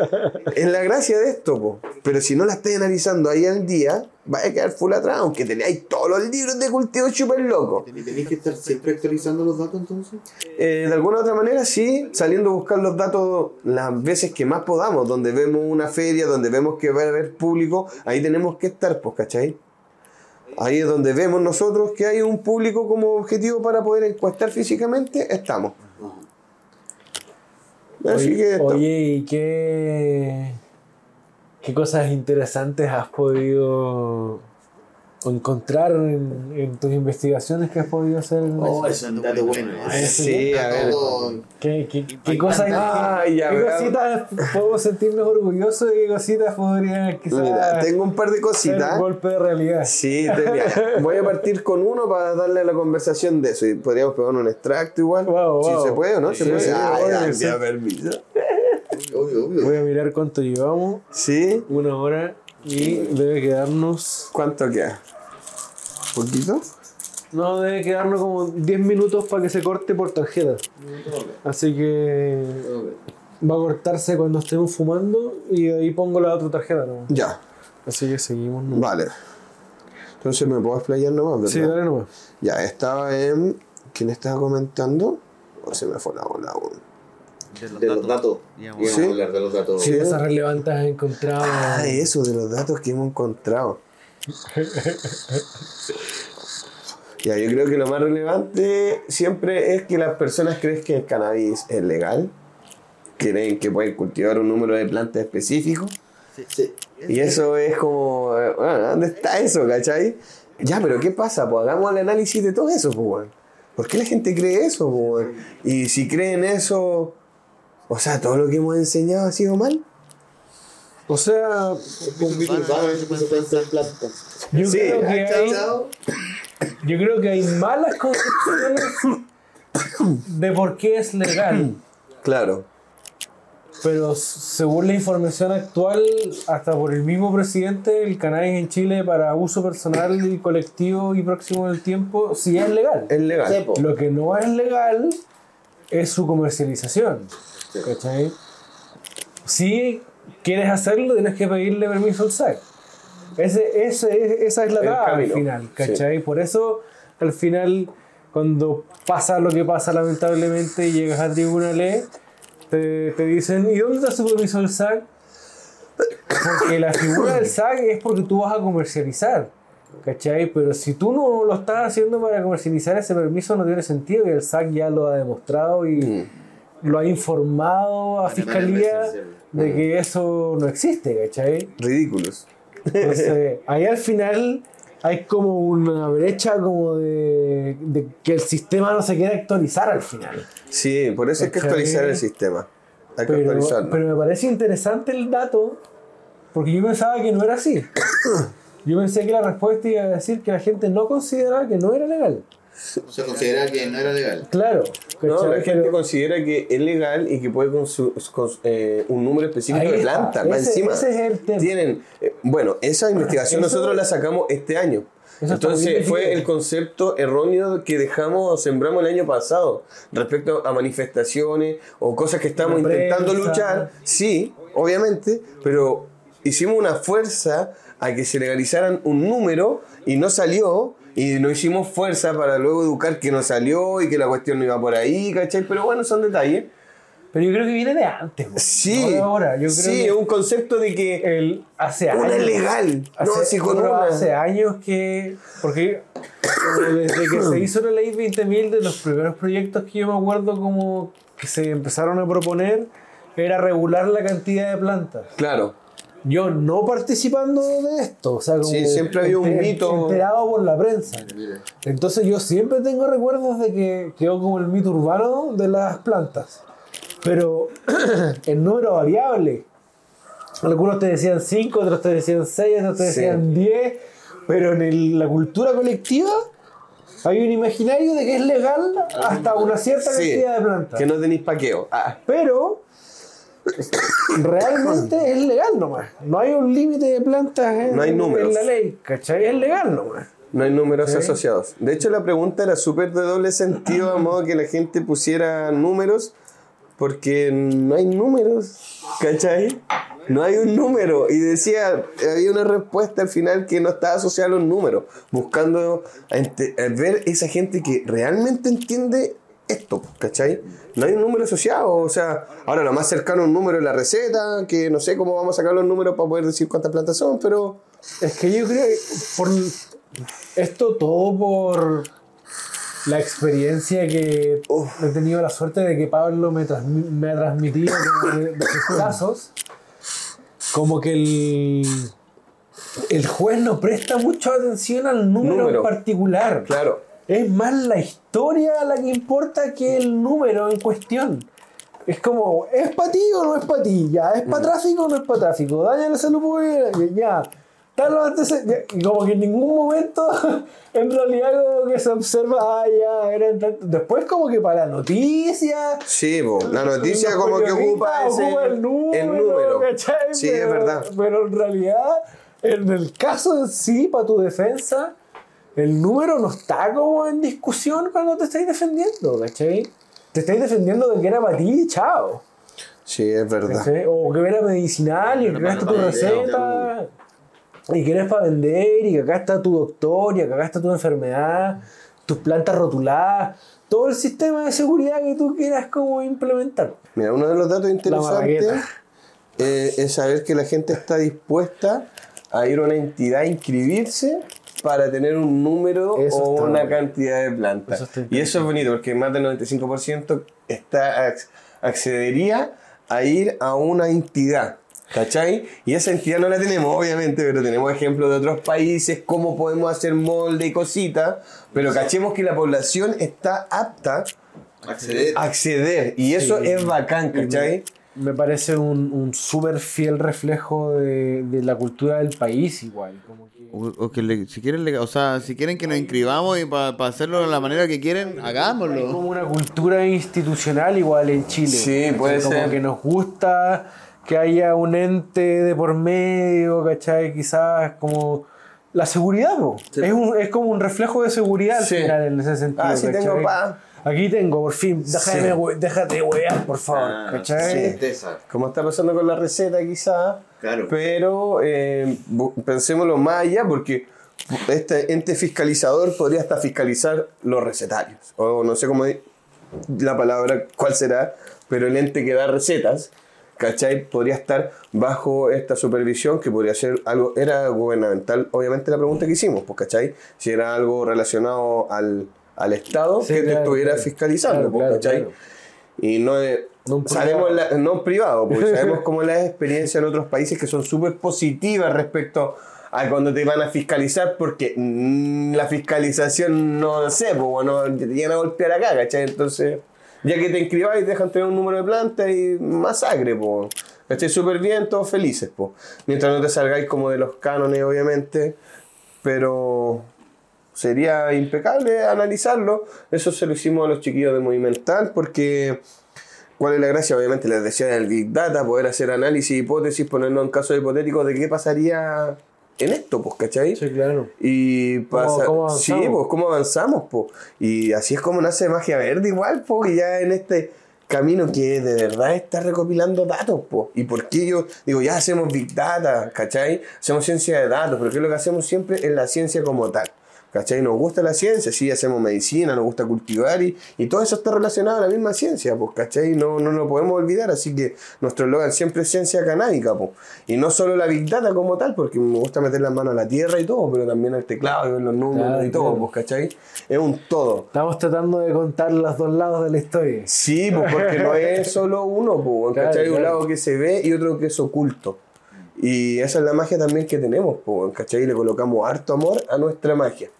es la gracia de esto, po. Pero si no la estáis analizando ahí al día, va a quedar full atrás, aunque tenéis todos los libros de cultivo súper locos. ¿Y tenéis que estar siempre actualizando los datos entonces? Eh, de alguna otra manera, sí, saliendo a buscar los datos las veces que más podamos, donde vemos una feria, donde vemos que va a haber público, ahí tenemos que estar, pues, ¿cachai? Ahí es donde vemos nosotros que hay un público como objetivo para poder encuestar físicamente, estamos. Así que esto. Oye, ¿y qué, qué cosas interesantes has podido encontrar en, en tus investigaciones que has podido hacer? en Oh, eso? es un dato bueno. Sí, a ver. ¿Qué, qué, qué cosas, Ah, qué- ya, qué veamos. cositas podemos sentirnos orgullosos y qué cositas podrían quizás Mira, tengo un par de ser un cositas. golpe de realidad? Sí, te- mira, voy a partir con uno para darle a la conversación de eso. Y podríamos pegar un extracto igual. Wow, Si wow. se puede o no, se Sí, puede. sí, Ah, ya, ya, permiso. Obvio, obvio. Voy a mirar cuánto llevamos. Sí, Una hora y debe quedarnos. ¿cuánto queda? ¿Poquito? No, debe quedarnos como 10 minutos para que se corte por tarjeta. Así que va a cortarse cuando estemos fumando y ahí pongo la otra tarjeta. ¿no? Ya, Así que seguimos. ¿no? vale. Entonces me puedo explayar nomás, ¿verdad? Sí, dale nomás. Ya, estaba en. ¿Quién estaba comentando? O se me fue la bola aún. De los datos. Íbamos Sí. a hablar de los datos. Sí. ¿Qué cosas relevantes has encontrado? Ah, eso, de los datos que hemos encontrado. Ya, yo creo que lo más relevante siempre es que las personas creen que el cannabis es legal, creen que pueden cultivar un número de plantas específico, Sí. y eso es como, eh, bueno, ¿dónde está eso, cachai? Ya, pero ¿qué pasa? Pues hagamos el análisis de todo eso, pues. ¿Por qué la gente cree eso, pues? Y si creen eso, o sea, todo lo que hemos enseñado ha sido mal. O sea, yo Sí, creo que hay, yo creo que hay malas concepciones de por qué es legal. Claro. Pero según la información actual, hasta por el mismo presidente, el cannabis en Chile para uso personal y colectivo y próximo del tiempo sí es legal. Es legal. Lo que no es legal es su comercialización. ¿Cachai? Si quieres hacerlo, tienes que pedirle permiso al SAC. Ese, ese, esa es la traba al final, ¿cachai? Por eso, al final, cuando pasa lo que pasa, lamentablemente, y llegas a tribunales, te, te dicen, ¿y dónde está su permiso del SAC? Porque la figura del SAC es porque tú vas a comercializar. ¿Cachai? Pero si tú no lo estás haciendo para comercializar, ese permiso no tiene sentido y el SAC ya lo ha demostrado y lo ha informado a Manera Fiscalía de que eso no existe, ¿cachai? Ridículos. Entonces, ahí al final hay como una brecha como de, de que el sistema no se quiere actualizar al final. Sí, por eso hay que actualizar el sistema. Hay que Pero, actualizarlo. pero me parece interesante el dato porque yo pensaba que no era así. Yo pensé que la respuesta iba a decir que la gente no consideraba que no era legal. Se considera que no era legal. Claro. no, la gente Pero considera que es legal y que puede consumir un número específico ahí de. Más Ese- encima, ese es el tema. tienen. eh, bueno, esa investigación Eso- nosotros la sacamos este año. Eso Entonces fue el concepto erróneo que dejamos o sembramos el año pasado respecto a manifestaciones o cosas que estamos intentando luchar. Sí, obviamente, pero hicimos una fuerza a que se legalizaran un número y no salió. Y no hicimos fuerza para luego educar que no salió y que la cuestión no iba por ahí, ¿cachai? Pero bueno, son detalles. Pero yo creo que viene de antes. Sí, No de ahora. Yo creo sí, que un concepto de que el, hace años. una es legal. Hace, no, si con una. hace años que. Porque desde que se hizo la ley 20.000, de los primeros proyectos que yo me acuerdo como que se empezaron a proponer, era regular la cantidad de plantas. Claro. Yo no participando de esto, o sea, como Sí, siempre había un mito. enterado por la prensa. Mira. Entonces yo siempre tengo recuerdos de que quedó como el mito urbano de las plantas. Pero el número variable. Algunos te decían 5, otros te decían 6, otros te decían 10. Pero en el- la cultura colectiva hay un imaginario de que es legal hasta una cierta Sí, cantidad de plantas. que no tenéis paqueo. Ah, Pero realmente es legal nomás. No hay un límite de plantas en, No hay números. en la ley, ¿cachai? Es legal nomás. No hay números asociados. De hecho, la pregunta era súper de doble sentido, a modo que la gente pusiera números, porque no hay números, ¿cachai? No hay un número. Y decía, había una respuesta al final que no estaba asociada a los números, buscando a ver esa gente que realmente entiende esto, ¿cachai? No hay un número asociado, o sea, ahora lo más cercano a un número es la receta, que no sé cómo vamos a sacar los números para poder decir cuántas plantas son, pero... Es que yo creo que por esto todo por la experiencia que he tenido la suerte de que Pablo me, transmi- me ha transmitido como de, de sus casos, como que el, el juez no presta mucha atención al número, Número. en particular. Claro. Es más la historia la que importa que el número en cuestión. Es como, ¿es para ti o no es para ti? Ya, ¿es para tráfico o no es para tráfico? Daña la salud pública, ya. Y como que en ningún momento, en realidad, como que se observa, ah, ya, eran tantos. Después, como que para la noticia. Sí, po, la noticia como que ocupa, ese, ocupan el número, el número. Sí, pero, es verdad. Pero en realidad, en el caso en sí, para tu defensa, el número no está como en discusión cuando te estáis defendiendo, ¿cachai? Te estáis defendiendo de que era para ti, chao. Sí, es verdad. ¿cachai? O que era medicinal y que acá está tu receta. Y que eres para vender y que acá está tu doctor y que acá está tu enfermedad, tus plantas rotuladas, todo el sistema de seguridad que tú quieras como implementar. Mira, uno de los datos interesantes eh, es saber que la gente está dispuesta a ir a una entidad a inscribirse para tener un número Eso o una cantidad de plantas. Eso y eso es bonito porque más del 95% está, ac- accedería a ir a una entidad. ¿Cachai? Y esa entidad no la tenemos, obviamente, pero tenemos ejemplos de otros países, cómo podemos hacer molde y cositas, pero cachemos que la población está apta Acceder. a acceder, y eso Sí. es bacán, ¿cachai? Me parece un, un súper fiel reflejo de, de la cultura del país igual. Como que... O, o que le- si quieren, le- o sea, si quieren que nos inscribamos y para hacerlo de la manera que quieren, Hay hagámoslo. como una cultura institucional igual en Chile. Sí, puede como ser. que nos gusta que haya un ente de por medio, ¿cachai? Quizás como la seguridad, po. Es, un- es como un reflejo de seguridad al Sí. final en ese sentido. Ah, sí tengo pa. Aquí tengo, por fin. Déjame, Sí. we- déjate wear, por favor. Ah, ¿Cachai? Como está pasando con la receta, quizás. Claro. Pero eh, pensémoslo más allá, porque este ente fiscalizador podría hasta fiscalizar los recetarios. O no sé cómo la palabra, cuál será, pero el ente que da recetas, ¿cachai? Podría estar bajo esta supervisión que podría ser algo, era gubernamental, obviamente la pregunta que hicimos, pues, ¿cachai? Si era algo relacionado al, al Estado Sí, que te claro, estuviera claro. fiscalizando, Claro, ¿cachai? Y no, es- No sabemos la- no privado, porque sabemos cómo las experiencias en otros países que son súper positivas respecto a cuando te van a fiscalizar, porque mm, la fiscalización no sé, pues bueno, te llegan a golpear acá, ¿cachai? Entonces, ya que te inscribáis, dejan tener un número de plantas y masacre, pues. ¿Cachai? Súper bien, todos felices, pues. Mientras no te salgáis como de los cánones, obviamente, pero sería impecable analizarlo. Eso se lo hicimos a los chiquillos de Movimental porque ¿cuál es la gracia? Obviamente les decía del Big Data, poder hacer análisis, hipótesis, ponernos en casos hipotéticos de qué pasaría en esto, pues, ¿cachai? Sí, claro. Y pasa, cómo sí, avanzamos? pues cómo avanzamos, pues. Y así es como nace Magia Verde igual, pues, y ya en este camino que de verdad está recopilando datos, pues. Y por qué yo digo, ya hacemos Big Data, ¿cachai? Hacemos ciencia de datos, porque lo que hacemos siempre es la ciencia como tal. ¿Cachai? Nos gusta la ciencia, sí, hacemos medicina, nos gusta cultivar y, y todo eso está relacionado a la misma ciencia, pues, ¿cachai? No, no lo podemos olvidar, así que nuestro eslogan siempre es ciencia canábica, pues. Y no solo la Big Data como tal, porque me gusta meter las manos a la tierra y todo, pero también al teclado y ver los números Claro, y todo, claro. pues, ¿cachai? Es un todo. Estamos tratando de contar los dos lados de la historia. Sí, pues porque no es solo uno, pues, Claro, ¿cachai? Un claro. lado que se ve y otro que es oculto. Y esa es la magia también que tenemos, pues, ¿cachai? Le colocamos harto amor a nuestra magia.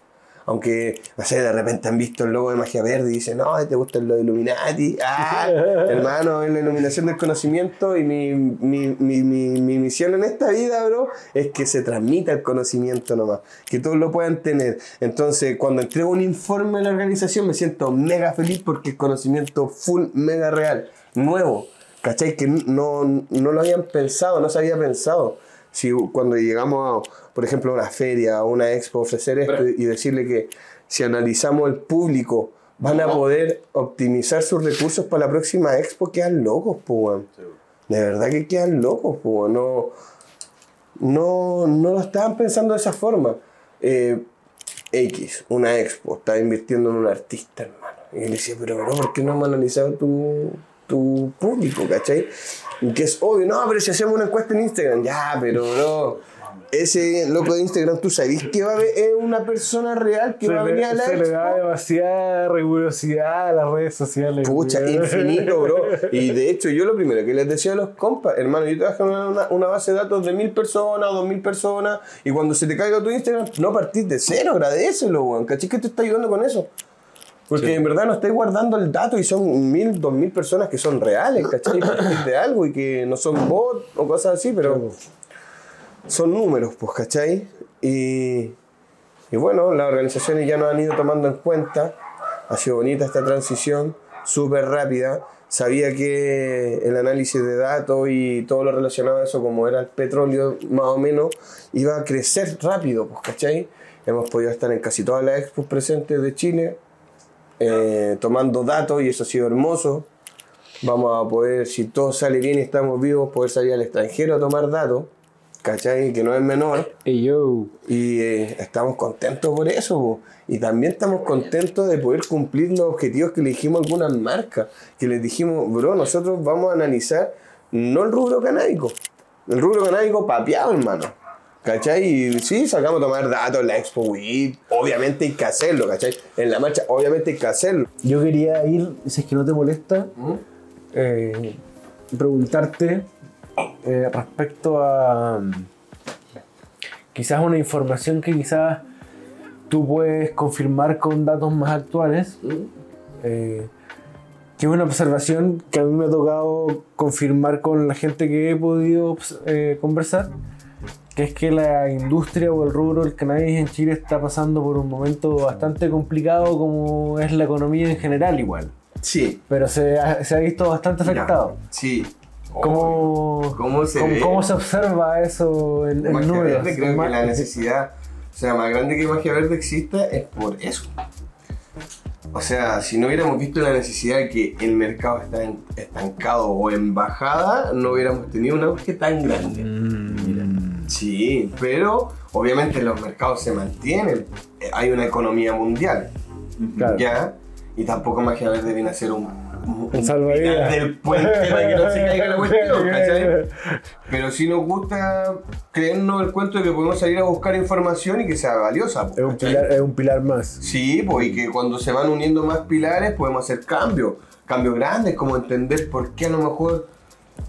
Aunque, no sé, de repente han visto el logo de Magia Verde y dicen, no, te gusta lo de Illuminati. Ah, hermano, es la iluminación del conocimiento y mi, mi, mi, mi, mi misión en esta vida, bro, es que se transmita el conocimiento nomás, que todos lo puedan tener. Entonces, cuando entrego un informe a la organización me siento mega feliz porque es conocimiento full, mega real, nuevo. ¿Cachai? Que no, no lo habían pensado, no se había pensado. Si cuando llegamos a, por ejemplo, una feria, a una expo, ofrecer esto y decirle que si analizamos el público, van a poder optimizar sus recursos para la próxima expo, quedan locos, pues. De verdad que quedan locos, pues, no, no, no lo estaban pensando de esa forma. Eh, X, una expo, estaba invirtiendo en un artista, hermano. Y le decía, pero bro, ¿por qué no hemos analizado tu, tu público, cachai? Y que es obvio, no, pero si hacemos una encuesta en Instagram, ya, pero bro, ese loco de Instagram, ¿tú sabés que va a ver, es una persona real que Se va a venir a la se le da expo? demasiada rigurosidad a las redes sociales. Pucha, infinito, bro. Y de hecho, yo lo primero que les decía a los compas, hermano, yo trabajo en una, una base de datos de mil personas o dos mil personas, y cuando se te caiga tu Instagram, no partís de cero, agradecelo, weón. ¿Cachai que te está ayudando con eso? Porque en verdad no estáis guardando el dato y son mil, dos mil personas que son reales, ¿cachai? Partís de algo y que no son bots o cosas así, pero son números, pues, ¿cachai? Y, y bueno, las organizaciones ya nos han ido tomando en cuenta. Ha sido bonita esta transición, súper rápida. Sabía que el análisis de datos y todo lo relacionado a eso, como era el petróleo, más o menos, iba a crecer rápido, pues, ¿cachai? Hemos podido estar en casi todas las expos presentes de Chile, eh, tomando datos y eso ha sido hermoso. Vamos a poder, si todo sale bien y estamos vivos, poder salir al extranjero a tomar datos, ¿cachai? Que no es menor. Ey, yo. Y eh, estamos contentos por eso. po. Y también estamos contentos de poder cumplir los objetivos que le dijimos a algunas marcas. Que les dijimos, bro, nosotros vamos a analizar no el rubro canábico. El rubro canábico papeado, hermano. ¿Cachai? Y sí, sacamos a tomar datos en la Expo Weed. Obviamente hay que hacerlo, ¿cachai? En la marcha, obviamente hay que hacerlo. Yo quería ir, si es que no te molesta, eh, preguntarte eh, respecto a mm, quizás una información que quizás tú puedes confirmar con datos más actuales, eh, que es una observación que a mí me ha tocado confirmar con la gente que he podido eh, conversar, que es que la industria o el rubro del cannabis en Chile está pasando por un momento bastante complicado como es la economía en general igual Sí. pero se ha, se ha visto bastante afectado. Sí. ¿Cómo, ¿Cómo se cómo, ve? cómo se observa eso en, en Magia números? Verde, creo que la necesidad, o sea, más grande que Magia Verde exista es por eso. O sea, si no hubiéramos visto la necesidad de que el mercado está en- estancado o en bajada, no hubiéramos tenido un auge tan grande. Mm, Sí, pero obviamente los mercados se mantienen. Eh, Hay una economía mundial, claro. ¿ya? Y tampoco Magia Verde viene a ser un, un, salvavidas. del puente para que no se caiga la cuestión, ¿cachai? Pero sí nos gusta creernos el cuento de que podemos salir a buscar información y que sea valiosa. Es un, pilar, es un pilar más. Sí, pues, y que cuando se van uniendo más pilares podemos hacer cambios, cambios grandes, como entender por qué a lo mejor,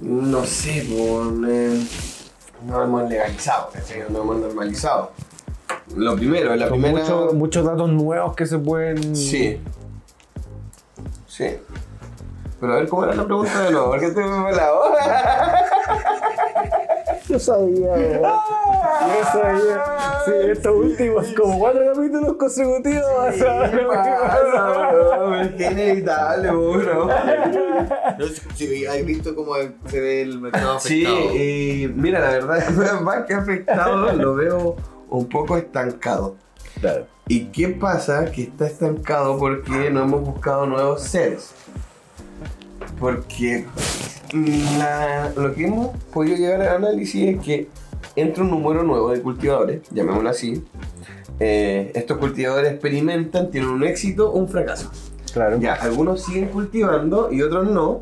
no sé, pues, eh, no hemos legalizado, ¿cachai? no hemos normalizado. Lo primero, la Son primera... muchos, muchos datos nuevos que se pueden. Sí. Sí. Pero a ver, ¿cómo era la pregunta de nuevo? ¿Por qué te me la hora? Yo sabía, weón. Yo sabía. Sí, estos últimos, como cuatro capítulos consecutivos. ¿Qué pasa, bro? Es que es inevitable, bro. No sé si has visto cómo se ve el mercado Sí, afectado. eh, mira, la verdad, más que afectado, lo veo un poco estancado. Claro. ¿Y qué pasa? Que está estancado porque no hemos buscado nuevos seres. Porque la- lo que hemos podido llegar al análisis es que entra un número nuevo de cultivadores, llamémoslo así. Eh, estos cultivadores experimentan, tienen un éxito o un fracaso. Claro. Ya, algunos siguen cultivando y otros no.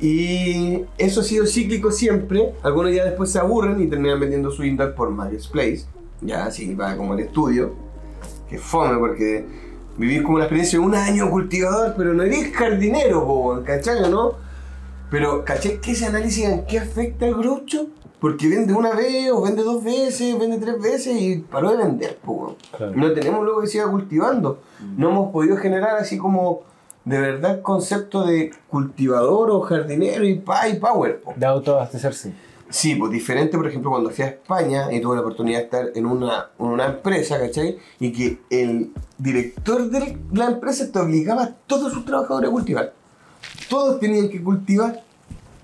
Y eso ha sido cíclico siempre. Algunos ya después se aburren y terminan vendiendo su Indax por Marketplace. Ya, así va como el estudio. Que fome porque vivís como la experiencia de un año cultivador, pero no eres jardinero, po, ¿cachai o no? Pero, ¿cachai que ese análisis en qué afecta al grucho? Porque vende una vez, o vende dos veces, vende tres veces y paró de vender, po. Claro. No tenemos luego que siga cultivando. No hemos podido generar así como de verdad concepto de cultivador o jardinero y pa y power, po. De autoabastecerse. Sí, pues diferente, por ejemplo, cuando fui a España y tuve la oportunidad de estar en una, en una empresa, ¿cachai? Y que el director de la empresa te obligaba a todos sus trabajadores a cultivar. Todos tenían que cultivar.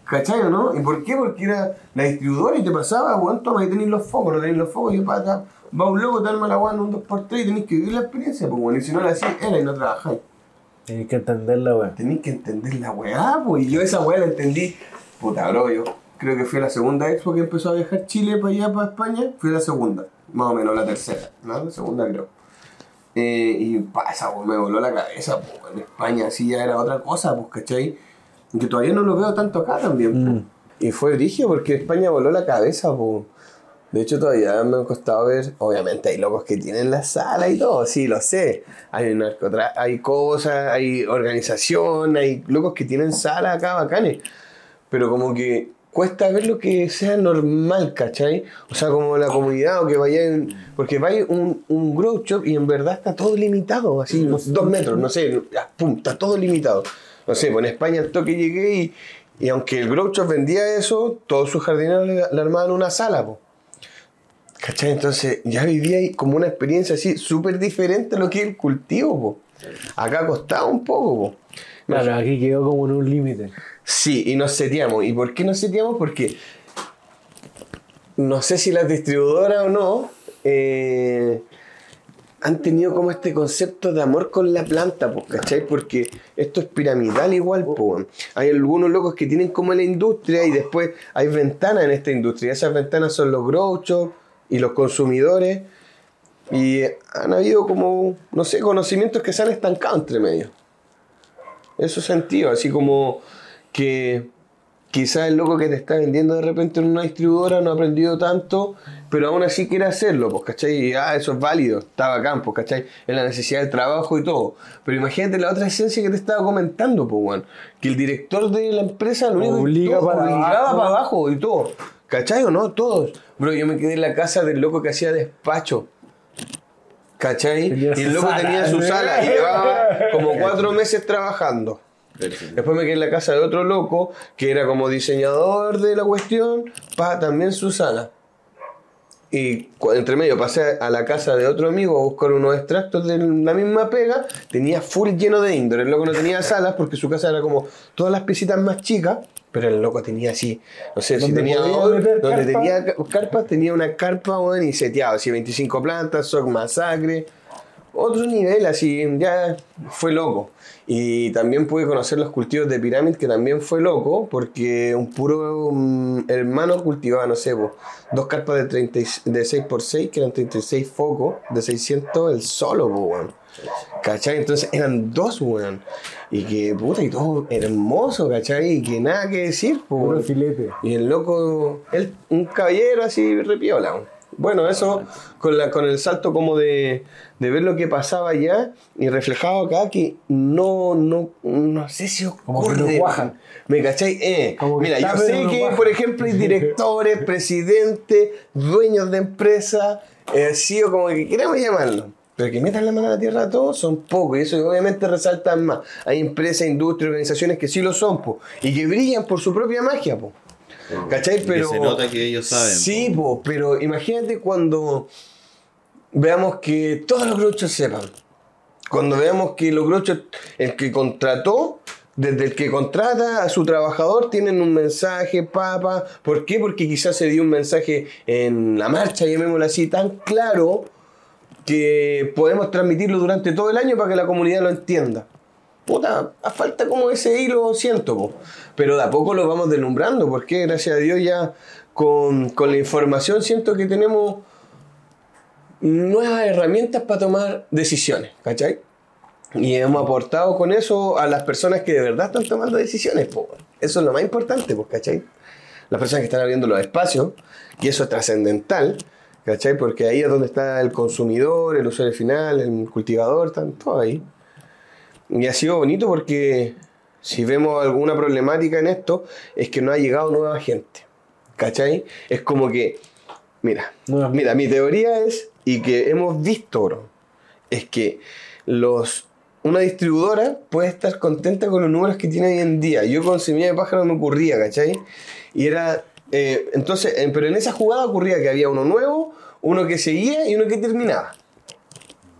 ¿Cachai o no? ¿Y por qué? Porque era la distribuidora y te pasaba, weón, toma, ahí tenéis los focos, no tenéis los focos, y para va un loco, te arma la weá en un 2x3 y tenéis que vivir la experiencia, pues bueno, y si no la hacís, era y no trabajáis. Tienes que entenderla, weón. Tenéis que entender la weá, pues, y yo esa weá la entendí, puta, bro, yo creo que fue la segunda expo que empezó a viajar Chile para allá, para España, fue la segunda, más o menos la tercera, ¿no? La segunda creo. Eh, y pa, esa weá me voló la cabeza, pues, en España sí ya era otra cosa, pues, ¿cachai? Que todavía no lo veo tanto acá también. Mm. Y fue brígido porque España voló la cabeza, po. De hecho, todavía me ha costado ver. Obviamente, hay locos que tienen la sala y todo, sí, lo sé. Hay, narcotra hay cosas, hay organización, hay locos que tienen sala acá bacanes. Pero como que cuesta ver lo que sea normal, ¿cachai? O sea, como la comunidad o que vaya. porque vaya un, un grow shop y en verdad está todo limitado, así, dos metros, no sé, pum, está todo limitado. No sé, pues en España el toque llegué y, y aunque el grow shop vendía eso, todos sus jardineros le, le armaban una sala, po. ¿Cachai? Entonces ya vivía ahí como una experiencia así súper diferente a lo que es el cultivo, po. Acá costaba un poco, po. Claro, aquí quedó como en un límite. Sí, y nos seteamos. ¿Y por qué nos seteamos? Porque no sé si las distribuidoras o no eh, han tenido como este concepto de amor con la planta, pues, ¿cachai? Porque esto es piramidal igual, pues. Hay algunos locos que tienen como la industria y después hay ventanas en esta industria. Esas ventanas son los grow shops y los consumidores. Y han habido como, no sé, conocimientos que se han estancado entre medio. Eso sentido, así como que quizás el loco que te está vendiendo de repente en una distribuidora no ha aprendido tanto, pero aún así quiere hacerlo, pues, ¿cachai? Y ah, eso es válido, está bacán, pues, ¿cachai? Es la necesidad del trabajo y todo. Pero imagínate la otra esencia que te estaba comentando, pues, weón. Que el director de la empresa lo único Obliga todo, para obligaba abajo. para abajo y todo. ¿Cachai o no? Todos. Bro, yo me quedé en la casa del loco que hacía despacho. ¿Cachai? Tenía y el loco sala. tenía su sala y llevaba como cuatro meses trabajando. Después me quedé en la casa de otro loco que era como diseñador de la cuestión, para también su sala. Y entre medio pasé a la casa de otro amigo a buscar unos extractos de la misma pega. Tenía full lleno de indoor. El loco no tenía salas porque su casa era como todas las piecitas más chicas. Pero el loco tenía así, no sé, si ¿Dónde tenía donde carpa? tenía ca- carpas, tenía una carpa weón, y seteado, así 25 plantas, sock masacre, otro nivel, así, ya fue loco. Y también pude conocer los cultivos de pirámide, que también fue loco, porque un puro mm, hermano cultivaba, no sé, po, dos carpas de, 30, y- de 6x6, que eran 36 focos, de 600 el solo, po, weón. ¿Cachai? Entonces eran dos, weón. Y que, puta, y todo hermoso, ¿cachai? Y que nada que decir, po, Puro filete. Y el loco, él, un caballero así repiola. weón. Bueno, eso con, la, con el salto como de, de ver lo que pasaba allá y reflejado acá que no, no, no sé si Como que ocurre. no cuaja. ¿Me cachai? Eh, Como que mira, yo sé que, por ejemplo, hay directores, presidentes, dueños de empresas, eh, CEO, como que queremos llamarlo. Pero que metan la mano a la tierra a todos son pocos y eso obviamente resaltan más. Hay empresas, industrias, organizaciones que sí lo son, po, y que brillan por su propia magia, po. ¿Cachai? Que Pero. se nota que ellos saben, Sí, po, pero imagínate cuando veamos que todos los gruchos sepan. Cuando veamos que los gruchos, el que contrató, desde el que contrata a su trabajador, tienen un mensaje, papa. ¿Por qué? Porque quizás se dio un mensaje en la marcha, llamémoslo así, tan claro que podemos transmitirlo durante todo el año para que la comunidad lo entienda. Puta, a falta como ese hilo, siento, po. pero de a poco lo vamos deslumbrando, porque gracias a Dios ya con, con la información siento que tenemos nuevas herramientas para tomar decisiones, ¿cachai? Y hemos aportado con eso a las personas que de verdad están tomando decisiones, po. Eso es lo más importante, pues, ¿cachai? Las personas que están abriendo los espacios, y eso es trascendental, ¿cachai? Porque ahí es donde está el consumidor, el usuario final, el cultivador, están todos ahí. Y ha sido bonito porque si vemos alguna problemática en esto, es que no ha llegado nueva gente. ¿Cachai? Es como que, mira, mira, mi teoría es, y que hemos visto, bro, es que los una distribuidora puede estar contenta con los números que tiene hoy en día. Yo con Semilla de Pájaro me ocurría, ¿cachai? Y era, eh, entonces, eh, pero en esa jugada ocurría que había uno nuevo, uno que seguía y uno que terminaba.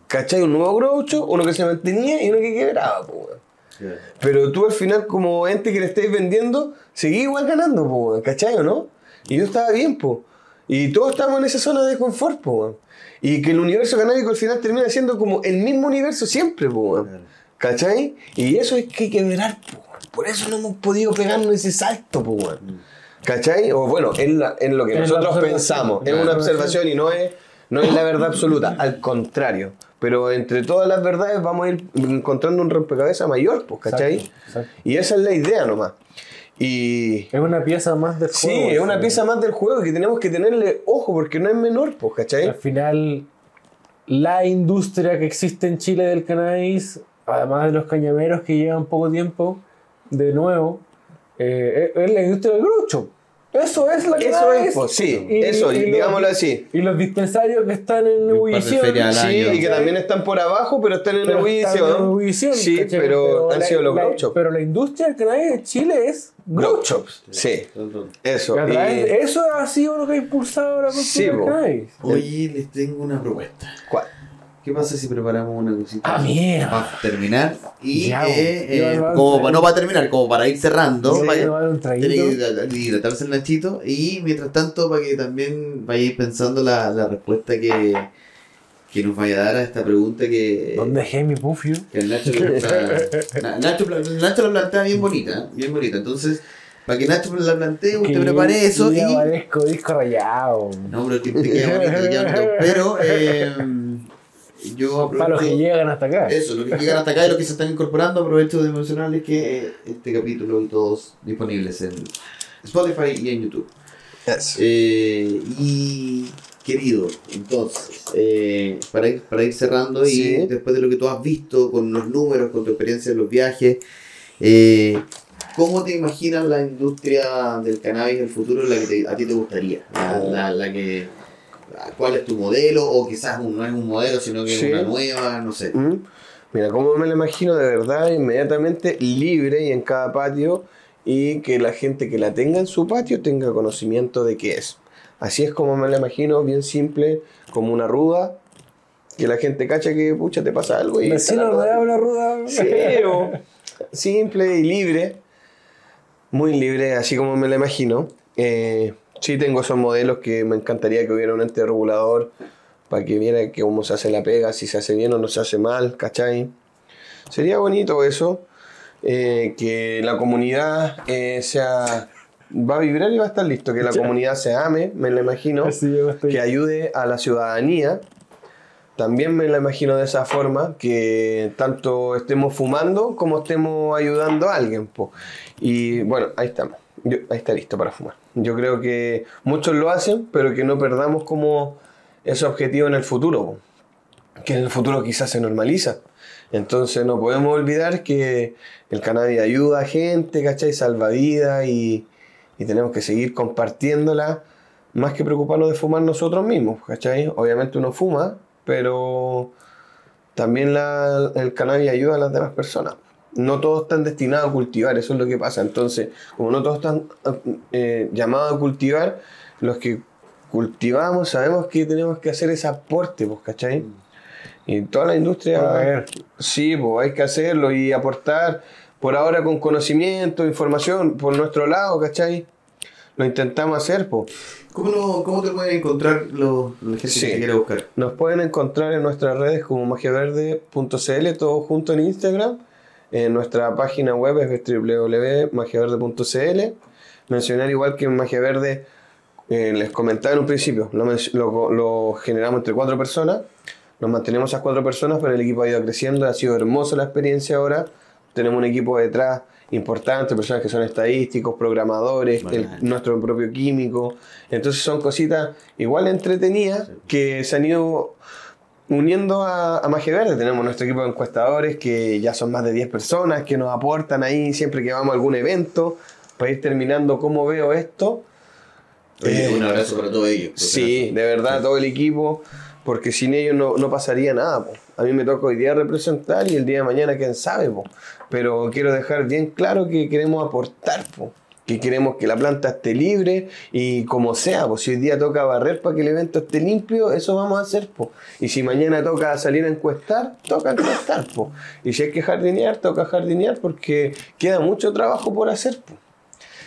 ¿Cachai? Un nuevo groucho, uno que se mantenía y uno que quebraba, po, weón. Pero tú al final, como ente que le estáis vendiendo, seguís igual ganando, po, weón, ¿cachai o no? Y yo estaba bien, po. Y todos estamos en esa zona de confort, po, weón. Y que el universo canábico al final termina siendo como el mismo universo siempre, po, weón. ¿Cachai? Y eso es que hay que verar, po. weón. Por eso no hemos podido pegarnos ese salto, po, weón. ¿Cachai? O bueno, es, la- es lo que la nosotros pensamos. Es una observación y no es, no es la verdad absoluta. Al contrario. Pero entre todas las verdades vamos a ir encontrando un rompecabezas mayor, pues, ¿cachai? Exacto, exacto. Y esa es la idea nomás. Y Es una pieza más del sí, juego. es una al pieza más del juego que tenemos que tenerle ojo porque no es menor, pues, Al ¿cachai? final, la industria que existe en Chile del cannabis, además de los cañameros que llevan poco tiempo, de nuevo, eh, es la industria del grucho. Eso es la Eso cannabis. es, pues, sí, eso, digámoslo así. Y los dispensarios que están en ebullición. Sí, y que también están por abajo, pero están en ebullición. ebullición, Sí, pero, han la- sido los grow shops. Pero la industria del cannabis de Chile es Grow shops, sí, eso. Eso ha sido lo que ha impulsado la cultura Sí, del cannabis. Oye, les tengo una propuesta. ¿Cuál? ¿Qué pasa si preparamos una cosita Ah, mira. para terminar? Y Ya, eh, eh, como para, no para terminar, como para ir cerrando. Sí, para tiene que hidratarse el Nachito. Y mientras tanto, para que también vayáis pensando la, la respuesta que, que nos vaya a dar a esta pregunta que, ¿Dónde dejé mi pufio? que el Nacho, la- Na- Nacho, Nacho la plantea bien bonita, bien bonita. Entonces, para que Nacho la plantee, usted prepare eso y... parezco disco rayado. No, pero que te queda bonito, te queda bonito. Pero eh, yo Para los que aprovecho... llegan hasta acá. Eso, los que llegan hasta acá y los que se están incorporando, aprovecho de mencionarles que este capítulo y todos disponibles en Spotify y en YouTube. Eso. Eh, y querido, entonces, eh, para, ir, para ir cerrando y Sí. después de lo que tú has visto con los números, con tu experiencia en los viajes, eh, ¿cómo te imaginas la industria del cannabis del futuro en la que te- a ti te gustaría? La, la- la que, ¿Cuál es tu modelo? O quizás un- no es un modelo, sino que Sí. es una nueva, no sé. ¿Mm? Mira, como me lo imagino de verdad, inmediatamente libre y en cada patio y que la gente que la tenga en su patio tenga conocimiento de qué es. Así es como me lo imagino, bien simple, como una ruda, que la gente cacha que pucha te pasa algo y... Vecino ruda. de habla ruda. Sí, o simple y libre. Muy libre, así como me lo imagino. Eh, sí tengo esos modelos que me encantaría que hubiera un ente regulador para que viera que cómo se hace la pega, si se hace bien o no se hace mal, ¿cachai? Sería bonito eso, eh, que la comunidad eh, sea... Va a vibrar y va a estar listo, que la Ya. comunidad se ame, me lo imagino que ayude a la ciudadanía. También me la imagino de esa forma, que tanto estemos fumando como estemos ayudando a alguien. po. Y bueno, ahí estamos. Yo- ahí está listo para fumar. Yo creo que muchos lo hacen, pero que no perdamos como ese objetivo en el futuro. Que en el futuro quizás se normaliza. Entonces no podemos olvidar que el cannabis ayuda a gente, ¿cachai? Salva vidas y, y tenemos que seguir compartiéndola más que preocuparnos de fumar nosotros mismos, ¿cachai? Obviamente uno fuma, pero también la- el cannabis ayuda a las demás personas. No todos están destinados a cultivar, eso es lo que pasa. Entonces, como no todos están eh, llamados a cultivar, los que cultivamos sabemos que tenemos que hacer ese aporte, pues, ¿cachai? Y toda la industria... Sí, pues hay que hacerlo y aportar por ahora con conocimiento, información por nuestro lado, ¿cachai? Lo intentamos hacer, pues. ¿Cómo, lo- cómo te pueden encontrar los, la gente Sí. que quiere buscar? Nos pueden encontrar en nuestras redes como magiaverde.cl, todo junto en Instagram. En nuestra página web es www.magiaverde.cl. Mencionar igual que en Magia Verde, eh, les comentaba en un principio, lo, lo- lo generamos entre cuatro personas. Nos mantenemos esas cuatro personas, pero el equipo ha ido creciendo, ha sido hermosa la experiencia ahora. Tenemos un equipo detrás importante, personas que son estadísticos, programadores, el- nuestro propio químico. Entonces son cositas igual entretenidas que se han ido uniendo a, a Magia Verde. Tenemos nuestro equipo de encuestadores que ya son más de 10 personas que nos aportan ahí siempre que vamos a algún evento para ir terminando cómo veo esto. Oye, Eh, un abrazo para todos ellos. Sí, de verdad, todo el equipo, porque sin ellos no, no pasaría nada. po. A mí me toca hoy día representar y el día de mañana quién sabe, po. pero quiero dejar bien claro que queremos aportar. po. Que queremos que la planta esté libre y como sea, pues si hoy día toca barrer para que el evento esté limpio, eso vamos a hacer, pues. Y si mañana toca salir a encuestar, toca encuestar, pues. Y si hay que jardinear, toca jardinear porque queda mucho trabajo por hacer, pues.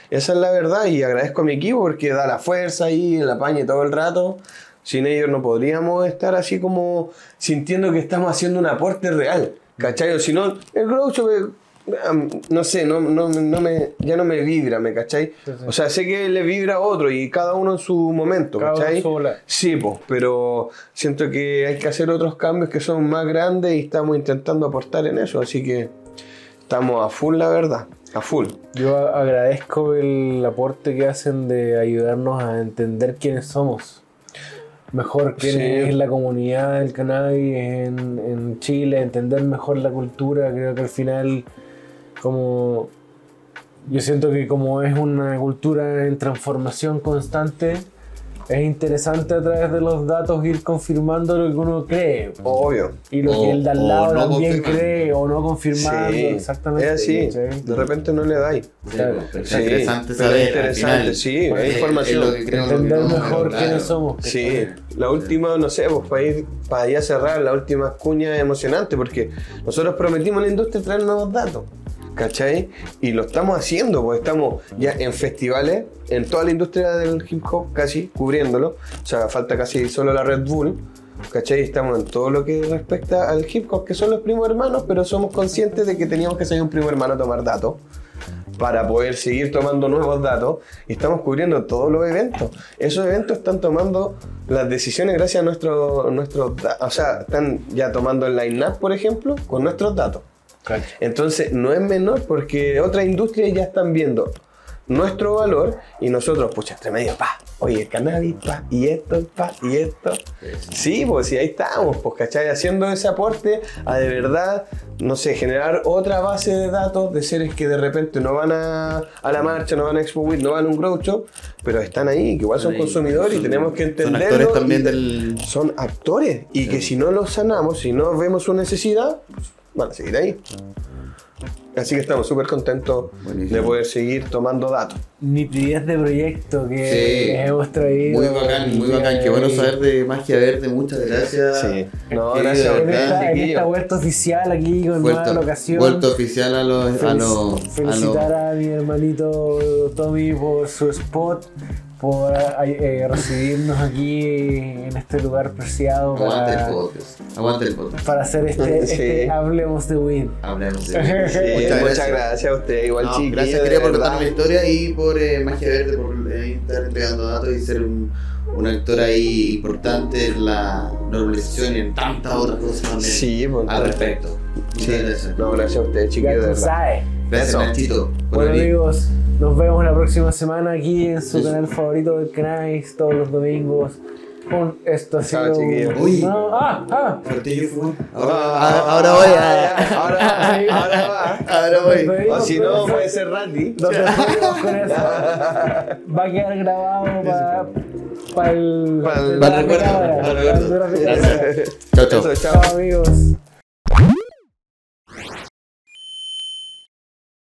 Esa es la verdad y agradezco a mi equipo porque da la fuerza ahí, el apañe todo el rato. Sin ellos no podríamos estar así como sintiendo que estamos haciendo un aporte real. ¿Cachai? O si no, el groucho, am, no sé, no, no, no me, ya no me vibra, ¿me cachai? O sea, sé que le vibra a otro y cada uno en su momento, Cada uno ¿cachai? en su bola. Sí, pues, pero siento que hay que hacer otros cambios que son más grandes y estamos intentando aportar en eso, así que estamos a full, la verdad, a full. Yo agradezco el aporte que hacen de ayudarnos a entender quiénes somos. Mejor quién Sí. es la comunidad del cannabis en, en Chile, entender mejor la cultura. Creo que al final, como yo siento que como es una cultura en transformación constante, es interesante a través de los datos ir confirmando lo que uno cree. Obvio. Y lo O- que el de al lado no también cree o no confirmando. Sí, exactamente. Es así, de repente no le dais. Claro. pero Sí, es interesante saber. es interesante, final, sí, es información. lo que creo, lo que Entender no, mejor claro. quiénes somos. Sí, la última, no sé, pues para ir, para ya cerrar, la última cuña es emocionante porque nosotros prometimos a la industria traer nuevos datos, ¿cachai? Y lo estamos haciendo, pues estamos ya en festivales, en toda la industria del hip hop, casi cubriéndolo, o sea, falta casi solo la Red Bull. ¿Cachai? Estamos en todo lo que respecta al hip hop, que son los primos hermanos, pero somos conscientes de que teníamos que ser un primo hermano a tomar datos para poder seguir tomando nuevos datos y estamos cubriendo todos los eventos. Esos eventos están tomando las decisiones gracias a nuestros da- o sea, están ya tomando el line-up, por ejemplo, con nuestros datos. Entonces, no es menor porque otras industrias ya están viendo nuestro valor y nosotros, pucha, entre medio, pa, oye, el cannabis, pa, y esto, pa, y esto. Sí, pues sí, ahí estamos, pues, ¿cachai? Haciendo ese aporte a de verdad, no sé, generar otra base de datos de seres que de repente no van a, a la marcha, no van a Expo Week, no van a un grow shop, pero están ahí, que igual son Ahí, consumidores y son- tenemos que Son entenderlo. actores también del. son actores y que si no los sanamos, si no vemos su necesidad, pues, van a seguir ahí. Así que estamos súper contentos Buenísimo. de poder seguir tomando datos. Nitidez de proyecto que Sí. hemos traído. Muy bacán, muy bacán. Qué bueno saber de magia verde. Muchas gracias. Sí. No, Qué gracias a En ustedes, esta, en esta vuelta oficial aquí con nueva Vuelta, locación. vuelta oficial a los. A Felici- los, a felicitar los a, mi hermanito Tommy por su spot, por eh, recibirnos aquí en este lugar preciado aguante el para, podcast. Aguante el podcast. para hacer este, Sí. este Hablemos de Win. Hablemos de Sí, muchas, gracias. a ustedes, igual No, gracias, quería por contar mi historia y por eh, Magia Verde, por eh, estar entregando datos y ser un, un actor ahí importante en la normalización y en tantas otras cosas también Sí, al respecto. Muchas Sí. gracias. No, gracias a ustedes, Ya chiquillos, de tú verdad. sabes. Gracias. Nachito. Bueno venir. amigos, nos vemos la próxima semana aquí en su canal favorito del Canais, todos los domingos. Con esto ha sido... Uy. No, ah, ah. Portillo fue. Ah, Ahora, ahora voy. ah, Ahora, ahora va. Ahora voy. O si no, puede ser Randy. Nos despedimos con eso. Va a quedar grabado para para el Para el- para el de para el de.